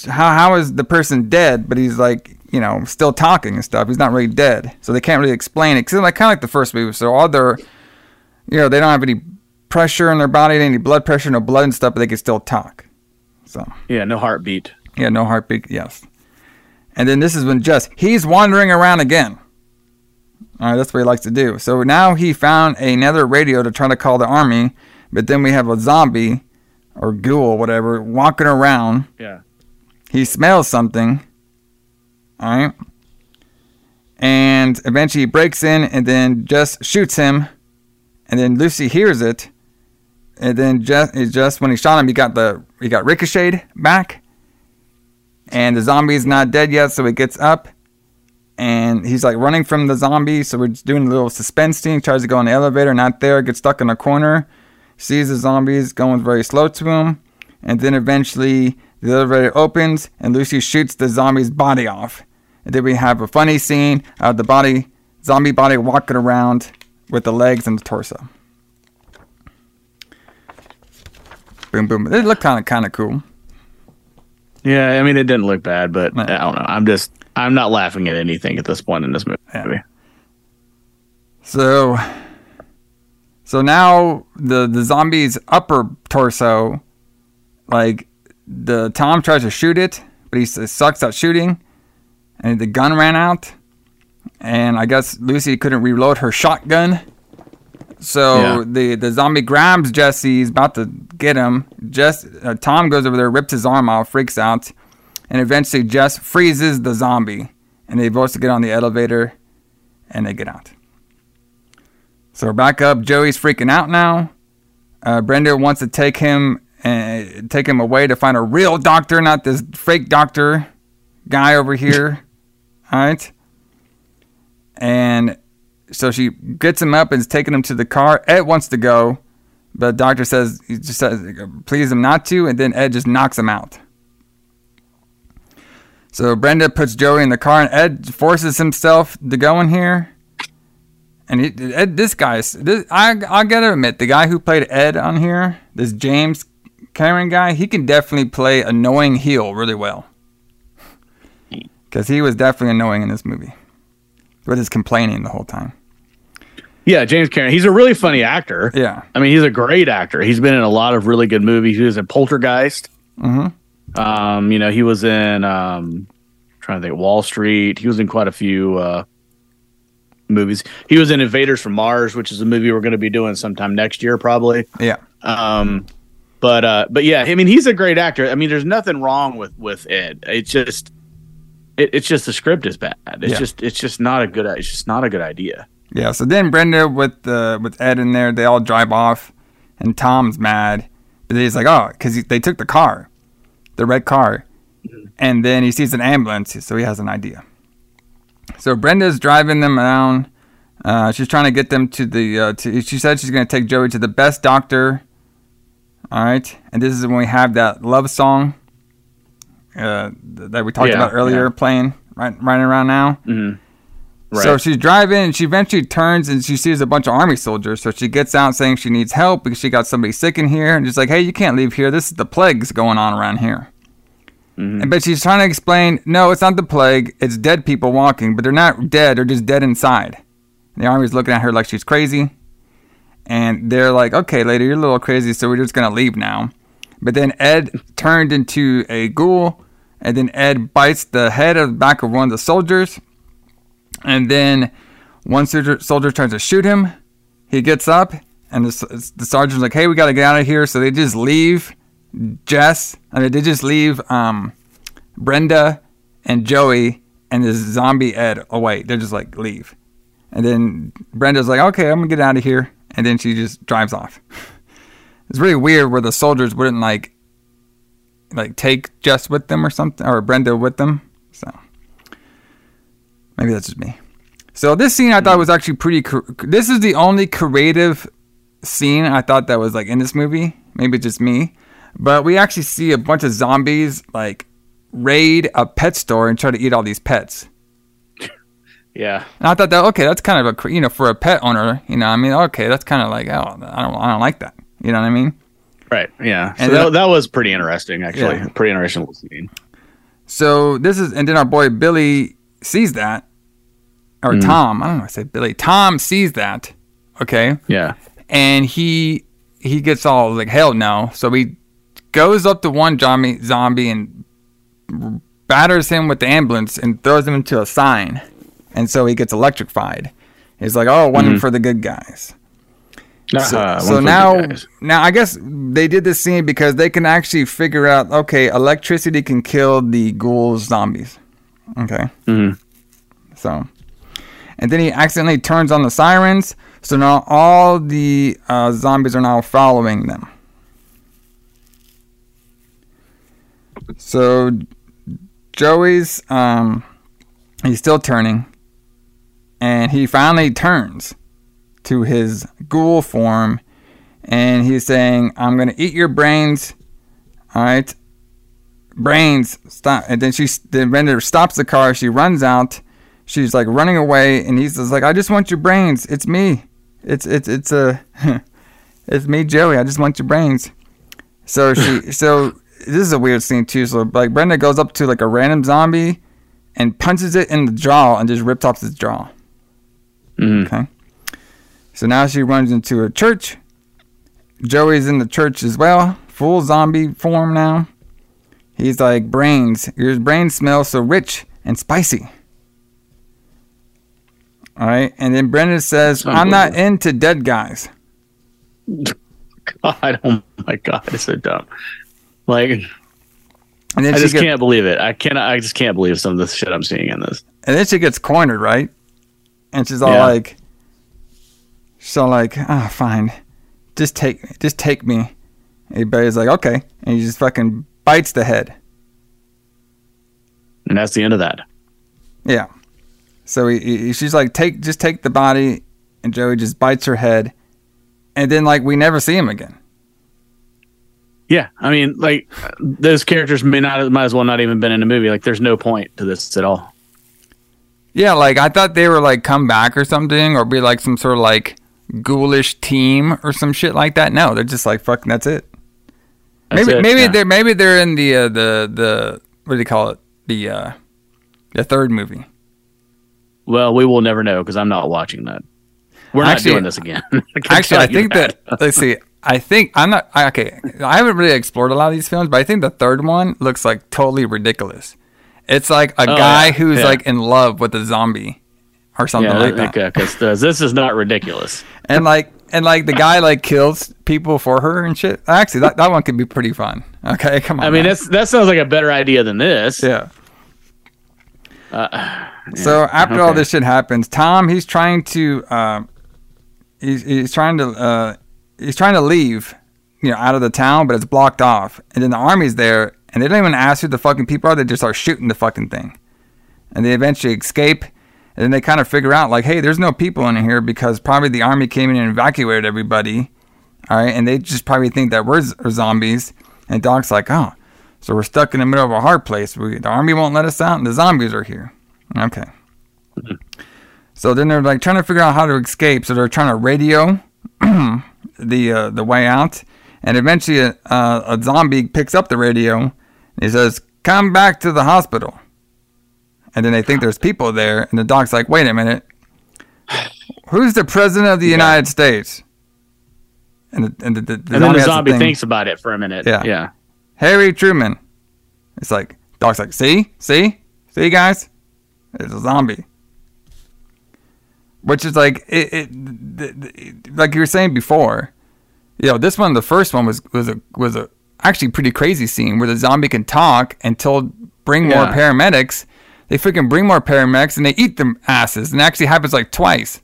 how how is the person dead, but he's like you know still talking and stuff. He's not really dead, so they can't really explain it. Cause like kind of like the first movie. So all their you know, they don't have any pressure in their body, any blood pressure, no blood and stuff, but they can still talk. So, Yeah. No heartbeat. yeah, no heartbeat, yes. And then this is when Jess, he's wandering around again. All right, that's what he likes to do. So now he found another radio to try to call the army, but then we have a zombie or ghoul, whatever, walking around. Yeah. He smells something. All right. And eventually he breaks in and then just shoots him. And then Lucy hears it. And then just, just when he shot him, he got the he got ricocheted back. And the zombie's not dead yet, so he gets up. And he's like running from the zombie. So we're just doing a little suspense scene. Tries to go in the elevator, not there, gets stuck in a corner. Sees the zombies going very slow to him. And then eventually the elevator opens and Lucy shoots the zombie's body off. And then we have a funny scene of the body, zombie body walking around with the legs and the torso. Boom, boom. It looked kind of, kind of cool. Yeah. I mean, it didn't look bad, but. I don't know. I'm just, I'm not laughing at anything at this point in this movie. Yeah. So, so now the the zombie's upper torso, like the Tom tries to shoot it, but he sucks at shooting, and the gun ran out, and I guess Lucy couldn't reload her shotgun. So Yeah. the the zombie grabs Jesse, he's about to get him. Jess, uh, Tom goes over there, rips his arm off, freaks out, and eventually Jess freezes the zombie, and they both get on the elevator, and they get out. So we're back up. Joey's freaking out now. Uh, Brenda wants to take him and take him away to find a real doctor, not this fake doctor guy over here. All right. And so she gets him up and is taking him to the car. Ed wants to go, but the doctor says he just says please him not to, and then Ed just knocks him out. So Brenda puts Joey in the car, and Ed forces himself to go in here. And he, Ed, this guy, is- this, I I gotta admit, the guy who played Ed on here, this James Karen guy, he can definitely play annoying heel really well. Because he was definitely annoying in this movie, with his complaining the whole time. Yeah. James Karen. He's a really funny actor. Yeah, I mean, he's a great actor. He's been in a lot of really good movies. He was in Poltergeist. Mm-hmm. Um, you know, he was in um, trying to think Wall Street. He was in quite a few uh, movies. He was in Invaders from Mars, which is a movie we're going to be doing sometime next year, probably. yeah, Um, but uh, but yeah, I mean, he's a great actor. I mean, there's nothing wrong with with Ed. It's just it, it's just the script is bad. It's Yeah. just it's just not a good. It's just not a good idea. Yeah. So then Brenda with uh, with Ed in there, they all drive off, and Tom's mad, but he's like, oh, because they took the car, the red car, and then he sees an ambulance, so he has an idea. So Brenda's driving them around. Uh, she's trying to get them to the. Uh, to, she said she's going to take Joey to the best doctor. All right, and this is when we have that love song uh, th- that we talked Yeah, about earlier yeah. playing right right around now. Right. So she's driving and she eventually turns and she sees a bunch of army soldiers. So she gets out saying she needs help because she got somebody sick in here. And she's like, hey, you can't leave here. This is the plague's going on around here. And, but she's trying to explain, no, it's not the plague. It's dead people walking, but they're not dead. They're just dead inside. And the army's looking at her like she's crazy. And they're like, okay, lady, you're a little crazy, so we're just going to leave now. But then Ed turned into a ghoul. And then Ed bites the head of the back of one of the soldiers. And then one soldier, soldier tries to shoot him. He gets up, and the, the sergeant's like, "Hey, we got to get out of here." So they just leave Jess. I they just leave um, Brenda and Joey and this zombie Ed away. They're just like leave, and then Brenda's like, "Okay, I'm gonna get out of here," and then she just drives off. It's really weird where the soldiers wouldn't like like take Jess with them or something, or Brenda with them. So maybe that's just me. So this scene I thought hmm. was actually pretty. This is the only creative scene I thought that was like in this movie. Maybe just me, but we actually see a bunch of zombies like raid a pet store and try to eat all these pets. yeah. And I thought that okay, that's kind of a you know for a pet owner, you know, I mean, okay, that's kind of like oh, I don't I don't like that. You know what I mean? Right. Yeah. So And that, that was pretty interesting, actually. Yeah. Pretty interesting scene. So this is, and then our boy Billy sees that, or Tom. I don't know. I said Billy. Tom sees that. Okay, Yeah. and he he gets all like hell no. So he goes up to one zombie zombie and batters him with the ambulance and throws him into a sign, and so he gets electrified. He's like, oh, one for the good guys. So, Uh, so the now, now I guess they did this scene because they can actually figure out. Okay, electricity can kill the ghouls, zombies. Okay. Mhm. So, and then he accidentally turns on the sirens. So now all the uh, zombies are now following them. So Joey's um, he's still turning, and he finally turns to his ghoul form, and he's saying, "I'm gonna eat your brains." All right, brains stop. And then she then Brenda stops the car. She runs out. She's like running away, and he's just like, "I just want your brains. It's me. It's it's it's a it's me, Joey. I just want your brains." So she so this is a weird scene too. So like Brenda goes up to like a random zombie and punches it in the jaw and just rips off its jaw. Mhm. Okay. So now she runs into a church. Joey's in the church as well, full zombie form now. He's like, brains. Your brains smell so rich and spicy. All right. And then Brenda says, I'm not into dead guys. God, oh my God, it's so dumb. Like, And then I just get- can't believe it. I cannot. I just can't believe some of the shit I'm seeing in this. And then she gets cornered, right? And she's all Yeah. like, so like, ah, fine, just take, just take me. And Barry's like, okay, and he just fucking bites the head. And that's the end of that. Yeah. So he, he, she's like, take, just take the body, and Joey just bites her head, and then like we never see him again. Yeah, I mean, like those characters may not, might as well not even been in a movie. Like, there's no point to this at all. Yeah, like I thought they were like come back or something, or be like some sort of like ghoulish team or some shit like that. No, they're just like fucking. That's it. That's maybe it, maybe yeah. they're maybe they're in the uh, the the what do they call it the uh the third movie. Well, we will never know because I'm not watching that. We're not Actually- doing this again. can Actually, I think that let's see. I think I'm not I, okay. I haven't really explored a lot of these films, but I think the third one looks like totally ridiculous. It's like a Oh, guy yeah, who's yeah. like in love with a zombie or something yeah, like that. okay, because this is not ridiculous. and like and like the guy like kills people for her and shit. Actually, that, that one could be pretty fun. Okay, come on. I mean, now. that's that sounds like a better idea than this. yeah. so after all this shit happens, Tom he's trying to uh, he's he's trying to uh, he's trying to leave, you know, out of the town, but it's blocked off. And then the army's there, and they don't even ask who the fucking people are. They just start shooting the fucking thing, and they eventually escape. And then they kind of figure out like, hey, there's no people in here because probably the army came in and evacuated everybody. All right, and they just probably think that we're z- are zombies. And Doc's like, oh, so we're stuck in the middle of a hard place. We, the army won't let us out, and the zombies are here. Okay. So then they're like trying to figure out how to escape. So they're trying to radio the uh, the way out, and eventually a, uh, a zombie picks up the radio. And he says, "Come back to the hospital." And then they think there's people there, and the doc's like, "Wait a minute, who's the president of the United States?" And the, and the, the, the and then the zombie thinks about it for a minute. Yeah. Yeah. Harry Truman. It's like Doc's like, see, see, see, guys, it's a zombie. Which is like it, it, th- th- like you were saying before. You know, this one, the first one was was a was a actually pretty crazy scene where the zombie can talk and told bring more Yeah. paramedics. They freaking bring more paramedics and they eat them asses, and it actually happens like twice.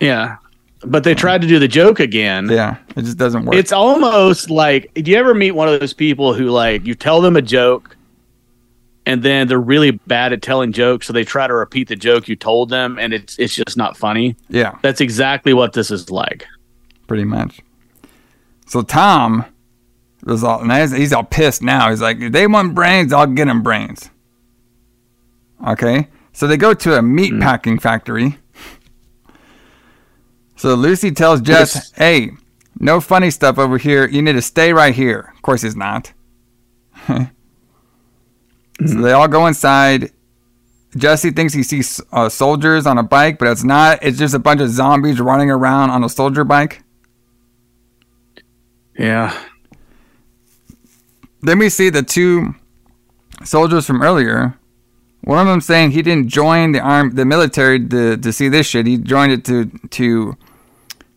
Yeah. But they tried to do the joke again. Yeah, it just doesn't work. It's almost like do you ever meet one of those people who like you tell them a joke and then they're really bad at telling jokes, so they try to repeat the joke you told them and it's it's just not funny. yeah. That's exactly what this is like. pretty much. So Tom was all, and he's, all pissed now. He's like, if they want brains, I'll get them brains. Okay, so they go to a meat packing factory. So Lucy tells Jess, Yes. "Hey, no funny stuff over here. You need to stay right here." Of course, he's not. so they all go inside. Jesse thinks he sees uh, soldiers on a bike, but it's not. It's just a bunch of zombies running around on a soldier bike. Yeah. Then we see the two soldiers from earlier. One of them saying he didn't join the arm, the military to, to see this shit. He joined it to to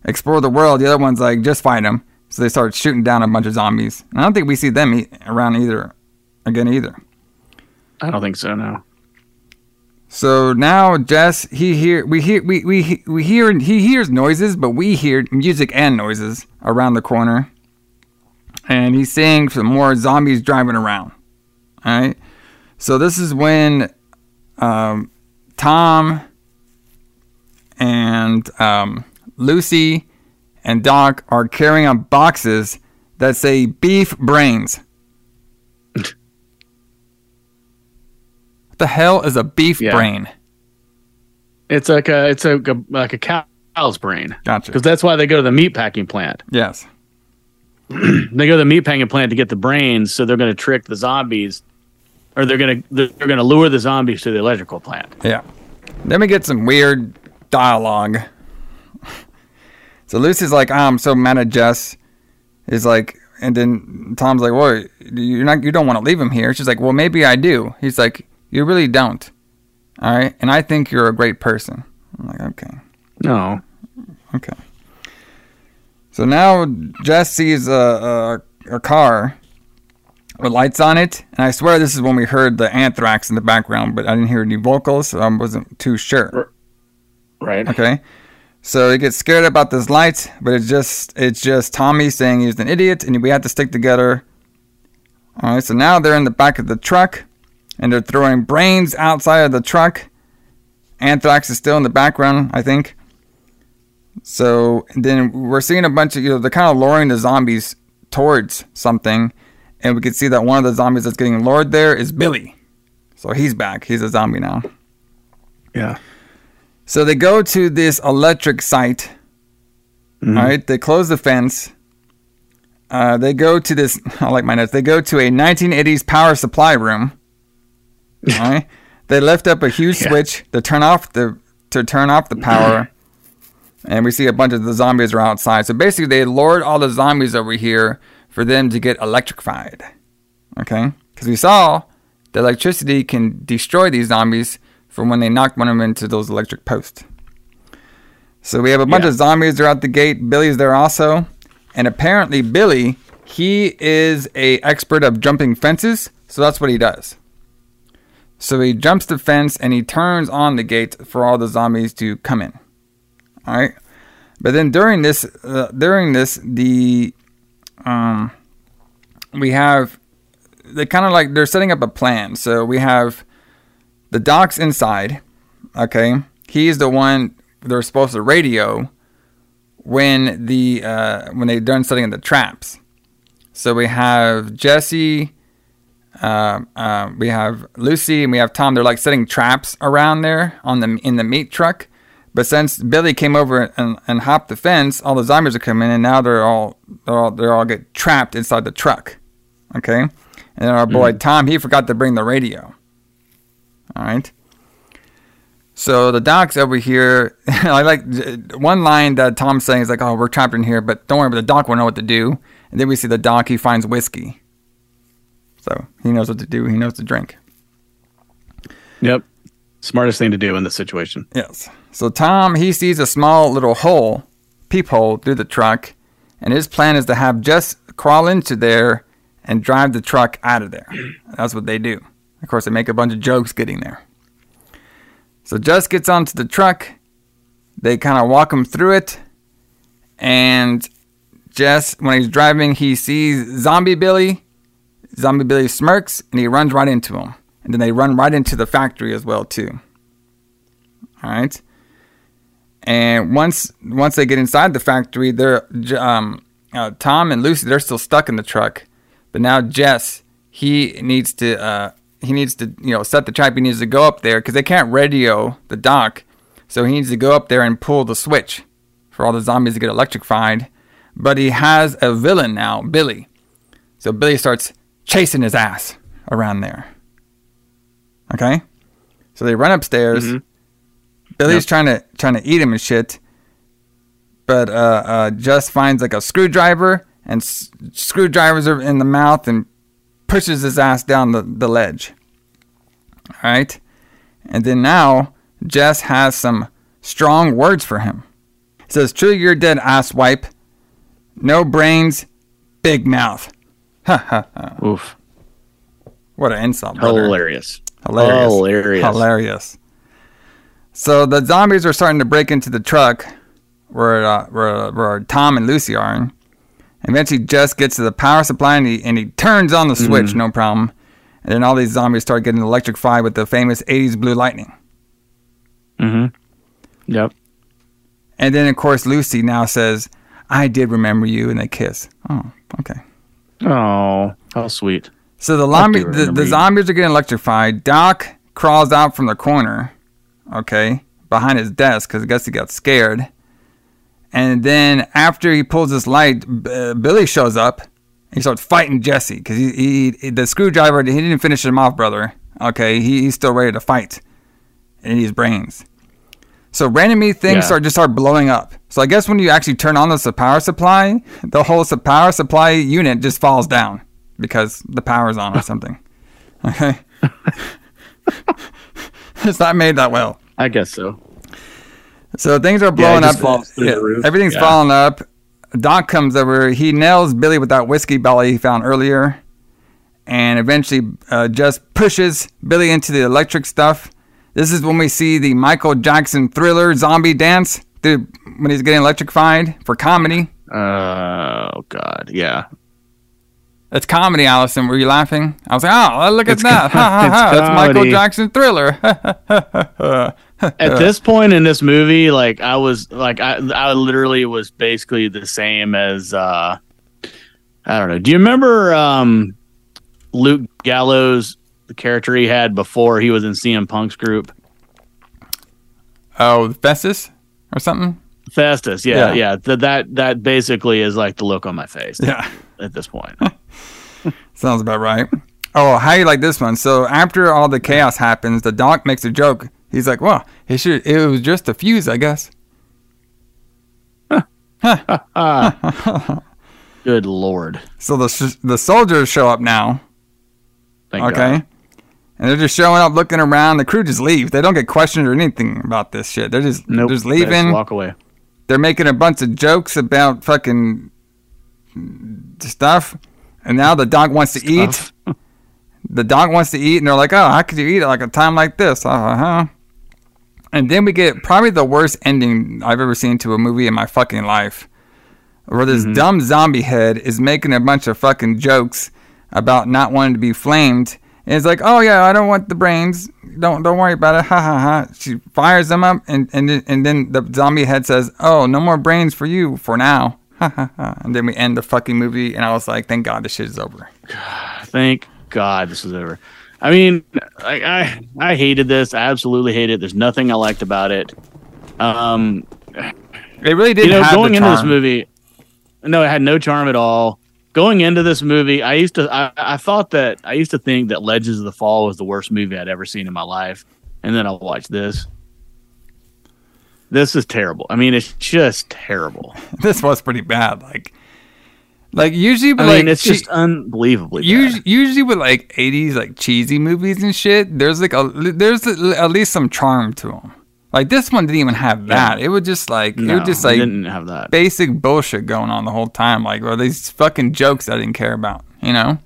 explore the world. The other one's like, just fight him. So they start shooting down a bunch of zombies. And I don't think we see them e- around either again either. I don't think so, no. So now Jess, he hear we hear we we we hear he hears noises, but we hear music and noises around the corner. And he's seeing some more zombies driving around. All right. So this is when um, Tom and um, Lucy and Doc are carrying on boxes that say beef brains. what the hell is a beef Yeah. brain? It's like a it's a like a cow's brain. Gotcha. Because that's why they go to the meat packing plant. Yes. They go to the meat packing plant to get the brains, so they're going to trick the zombies, or they're going to they're going to lure the zombies to the electrical plant. Yeah. Then we get some weird dialogue. So Lucy's like, oh, I'm so mad at Jess. Is like, and then Tom's like, well, you're not, you don't want to leave him here. She's like, well, maybe I do. He's like, you really don't. All right. And I think you're a great person. I'm like, okay. No. Okay. So now Jess sees a, a, a car with lights on it. And I swear this is when we heard the anthrax in the background, but I didn't hear any vocals, so I wasn't too sure. Right. Okay. So he gets scared about this light, but it's just it's just Tommy saying he's an idiot and we have to stick together. Alright, so now they're in the back of the truck and they're throwing brains outside of the truck. Anthrax is still in the background, I think. So then we're seeing a bunch of you know, they're kind of luring the zombies towards something. And we can see that one of the zombies that's getting lured there is Billy. So he's back. He's a zombie now. Yeah. So they go to this electric site. All right, they close the fence. Uh, they go to this. I like my notes. They go to a 1980s power supply room. All right, they lift up a huge Yeah. switch to turn off the to turn off the power, and we see a bunch of the zombies are outside. So basically, they lured all the zombies over here for them to get electrified. Okay, because we saw the electricity can destroy these zombies from when they knocked one of them into those electric posts. So we have a bunch Yeah. of zombies. They're out the gate. Billy's there also, and apparently Billy, he is a expert of jumping fences. So that's what he does. So he jumps the fence and he turns on the gate for all the zombies to come in. All right, but then during this, uh, during this, the um, we have they kind of like they're setting up a plan. So we have the doc's inside. Okay, he's the one they're supposed to radio when the uh, when they're done setting the traps. So we have Jesse, uh, uh, we have Lucy, and we have Tom. They're like setting traps around there on the in the meat truck. But since Billy came over and, and hopped the fence, all the zombies are coming, and now they're all they're all they're all get trapped inside the truck. Okay, and our boy Tom he forgot to bring the radio. All right. So the doc's over here. I like one line that Tom's saying is like, "Oh, we're trapped in here, but don't worry, but the doc will know what to do." And then we see the doc. He finds whiskey, so he knows what to do. He knows to drink. Yep. Smartest thing to do in this situation. Yes. So Tom he sees a small little hole, peephole through the truck, and his plan is to have Jess crawl into there and drive the truck out of there. That's what they do. Of course, they make a bunch of jokes getting there. So Jess gets onto the truck. They kind of walk him through it, and Jess, when he's driving, he sees Zombie Billy. Zombie Billy smirks, and he runs right into him. And then they run right into the factory as well too. All right. And once once they get inside the factory, they're um, uh, Tom and Lucy they're still stuck in the truck, but now Jess he needs to uh, he needs to you know set the trap. He needs to go up there because they can't radio the doc, so he needs to go up there and pull the switch for all the zombies to get electrified. But he has a villain now, Billy. So Billy starts chasing his ass around there. Okay, so they run upstairs. Billy's trying to trying to eat him and shit, but uh, uh, just finds like a screwdriver and s- screwdrivers are in the mouth and pushes his ass down the, the ledge. All right, and then now Jess has some strong words for him. It says, "Truly, you're dead, ass wipe. No brains, big mouth." Ha ha ha! Oof. What an insult, brother. Hilarious. Hilarious. Hilarious. Hilarious. So the zombies are starting to break into the truck where, uh, where, where Tom and Lucy are. And eventually Jess gets to the power supply and he, and he turns on the switch, Mm-hmm. no problem. And then all these zombies start getting electrified with the famous 80s blue lightning. Mm-hmm. Yep. And then, of course, Lucy now says, I did remember you, and they kiss. Oh, okay. Oh, how sweet. So the, I lombi- the, the zombies are getting electrified. Doc crawls out from the corner, okay, behind his desk because I guess he got scared. And then after he pulls this light, uh, Billy shows up. He starts fighting Jesse because he, he the screwdriver he didn't finish him off, brother. Okay, he, he's still ready to fight, and he's brains. So randomly things Yeah. start just start blowing up. So I guess when you actually turn on the power supply, the whole power supply unit just falls down because the power's on or something. Okay, it's not made that well. I guess so. So things are blowing just up. through roof. Everything's Yeah. falling up. Doc comes over. He nails Billy with that whiskey belly he found earlier, and eventually uh, just pushes Billy into the electric stuff. This is when we see the Michael Jackson thriller zombie dance dude, when he's getting electrified for comedy. Oh God, yeah. It's comedy, Alison. Were you laughing? I was like, oh, look at It's that. com- Ha, ha, ha. it's That's Michael. Jackson thriller. At this point in this movie, like I was like I I literally was basically the same as uh I don't know. Do you remember um Luke Gallows, the character he had before he was in CM Punk's group? oh, Festus or something? Festus, Yeah. yeah, yeah. Th- that that basically is like the look on my face Yeah. at this point. Sounds about right. Oh, how you like this one? So after all the chaos happens, the doc makes a joke. He's like, "Well, it should. It was just a fuse, I guess." Good lord. So the the soldiers show up now. Thank okay, God. and they're just showing up, looking around. The crew just leaves. They don't get questioned or anything about this shit. They're just Nope. just they leaving. walk away. they're making a bunch of jokes about fucking stuff, and now the dog wants to eat. The dog wants to eat, and they're like, "Oh, how could you eat at like a time like this?" Uh huh. And then we get probably the worst ending I've ever seen to a movie in my fucking life, where this mm-hmm. dumb zombie head is making a bunch of fucking jokes about not wanting to be flamed. And it's like, oh yeah, I don't want the brains. Don't don't worry about it. Ha ha ha. She fires them up, and and then- and then the zombie head says, oh, no more brains for you for now. Ha ha ha. And then we end the fucking movie, and I was like, thank God this shit is over. Thank God this is over. I mean, I I, I hated this. I absolutely hated it. There's nothing I liked about it. Um, It really did you know, going into this movie, no, it had no charm at all. Going into this movie, I used to, I, I thought that I used to think that Legends of the Fall was the worst movie I'd ever seen in my life, and then I watched this. This is terrible. I mean, it's just terrible. This was pretty bad. Like, like usually, I with, mean, it's che- just unbelievably bad. Usually, usually with like '80s like cheesy movies and shit, there's like a there's a, at least some charm to them. Like this one didn't even have that. It was just like it No, was just like didn't have that. basic bullshit going on the whole time. Like, or these fucking jokes I didn't care about. You know.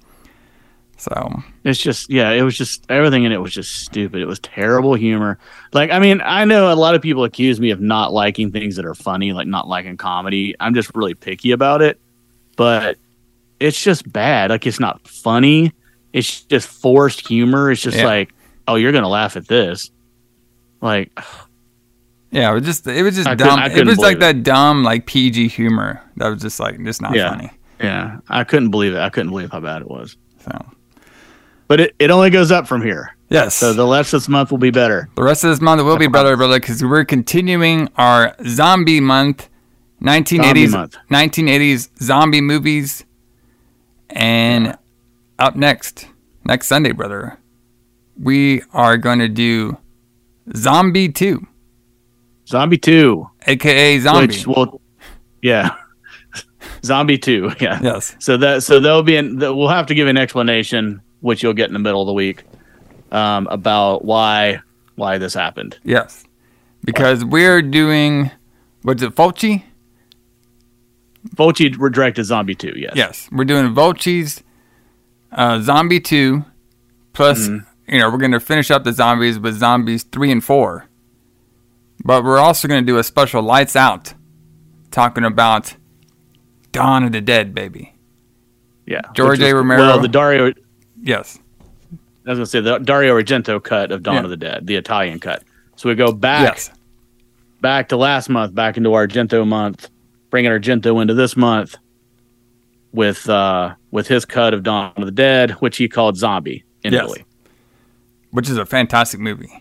So It's just yeah, it was just everything in it was just stupid. It was terrible humor. Like I mean, I know a lot of people accuse me of not liking things that are funny, like not liking comedy. I'm just really picky about it. But it's just bad. Like it's not funny. It's just forced humor. It's just Yeah. like, oh, you're gonna laugh at this. Like yeah, it was just it was just I couldn't- dumb. It was like believe that dumb like PG humor that was just like just not Yeah. funny. yeah, I couldn't believe it. I couldn't believe how bad it was. So But it, it only goes up from here. yes. So the rest of this month will be better. The rest of this month will be better, brother, because we're continuing our zombie month, 1980s, Zombie month. 1980s zombie movies, and up next, next Sunday, brother, we are going to do Zombie 2, Zombie two. aka Zombie. Which will, yeah, Zombie Two, yeah. yes, So that so there'll be an we'll have to give an explanation, which you'll get in the middle of the week, um, about why why this happened. yes, because we're doing what's it, Fulci? Fulci directed Zombie Two, yes. Yes, we're doing Fulci's uh, Zombie 2, plus, Mm-hmm. you know, we're going to finish up the zombies with Zombies 3 and 4. But we're also going to do a special Lights Out, talking about Dawn of the Dead, baby. yeah. George A. Romero. Well, the Dario, Yes, I was gonna say the Dario Argento cut of Dawn Yeah. of the Dead, the Italian cut. So we go back yes, back to last month, back into Argento month, bringing Argento into this month with uh with his cut of Dawn of the Dead, which he called Zombie in Yes. Italy. which is a fantastic movie.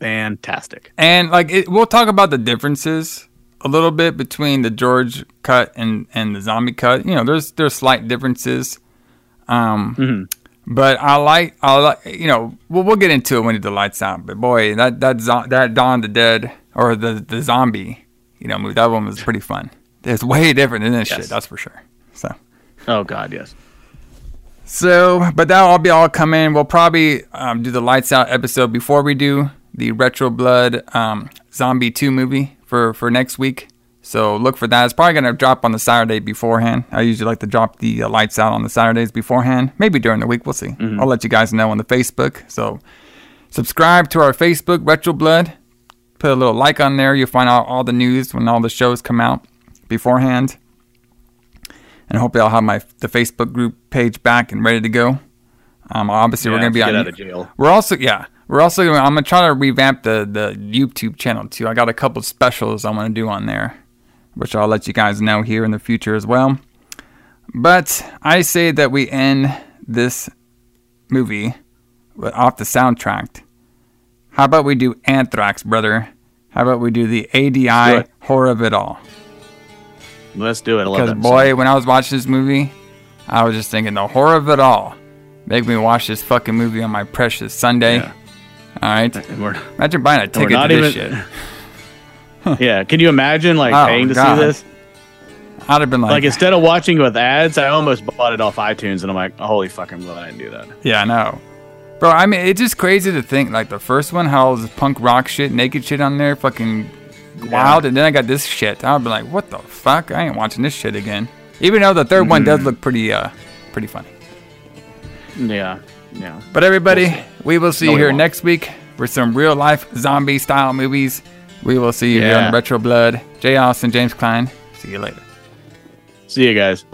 Fantastic. And, like, it, we'll talk about the differences a little bit between the George cut and, and the zombie cut. You know, there's there's slight differences. Um, Mhm. But I like, I like, you know, we'll, we'll get into it when the lights out. But boy, that that zo- that Dawn of the Dead or the the zombie, you know, movie that one was pretty fun. It's way different than this Yes. shit, that's for sure. So, Oh God, yes. so, but that'll all be all coming. We'll probably um, do the lights out episode before we do the Retro Blood um, Zombie Two movie for for next week. So look for that. It's probably gonna drop on the Saturday beforehand. I usually like to drop the uh, lights out on the Saturdays beforehand. Maybe during the week, we'll see. I'll let you guys know on the Facebook. So subscribe to our Facebook, Retro Blood. Put a little like on there. You'll find out all the news when all the shows come out beforehand. And hopefully I'll have my the Facebook group page back and ready to go. Um, obviously we're gonna be on. get out of jail. We're also yeah. We're also gonna, I'm gonna try to revamp the the YouTube channel too. I got a couple specials I want to do on there, which I'll let you guys know here in the future as well. But I say that we end this movie with, off the soundtrack. How about we do Anthrax, brother? How about we do the ADI it. horror of it all? Let's do it. Because boy, when I was watching this movie, I was just thinking the horror of it all. Make me watch this fucking movie on my precious Sunday. Yeah. All right. We're- Imagine buying a ticket to not this even- shit. yeah. Can you imagine like Oh, paying to God. see this? I'd have been like, Like instead of watching with ads, I almost bought it off iTunes, and I'm like, holy fucking glad I didn't do that. yeah, I know. Bro, I mean, it's just crazy to think like the first one, how all this punk rock shit, naked shit on there, fucking wild, and then I got this shit. I'd be like, what the fuck? I ain't watching this shit again. Even though the 3rd one Mm-hmm. does look pretty, uh, pretty funny. Yeah. Yeah. But everybody, We'll we will see No, you here next week for some real life zombie style movies. We will see you here on Retro Blood. Jay Austin, James Kline. See you later. See you guys.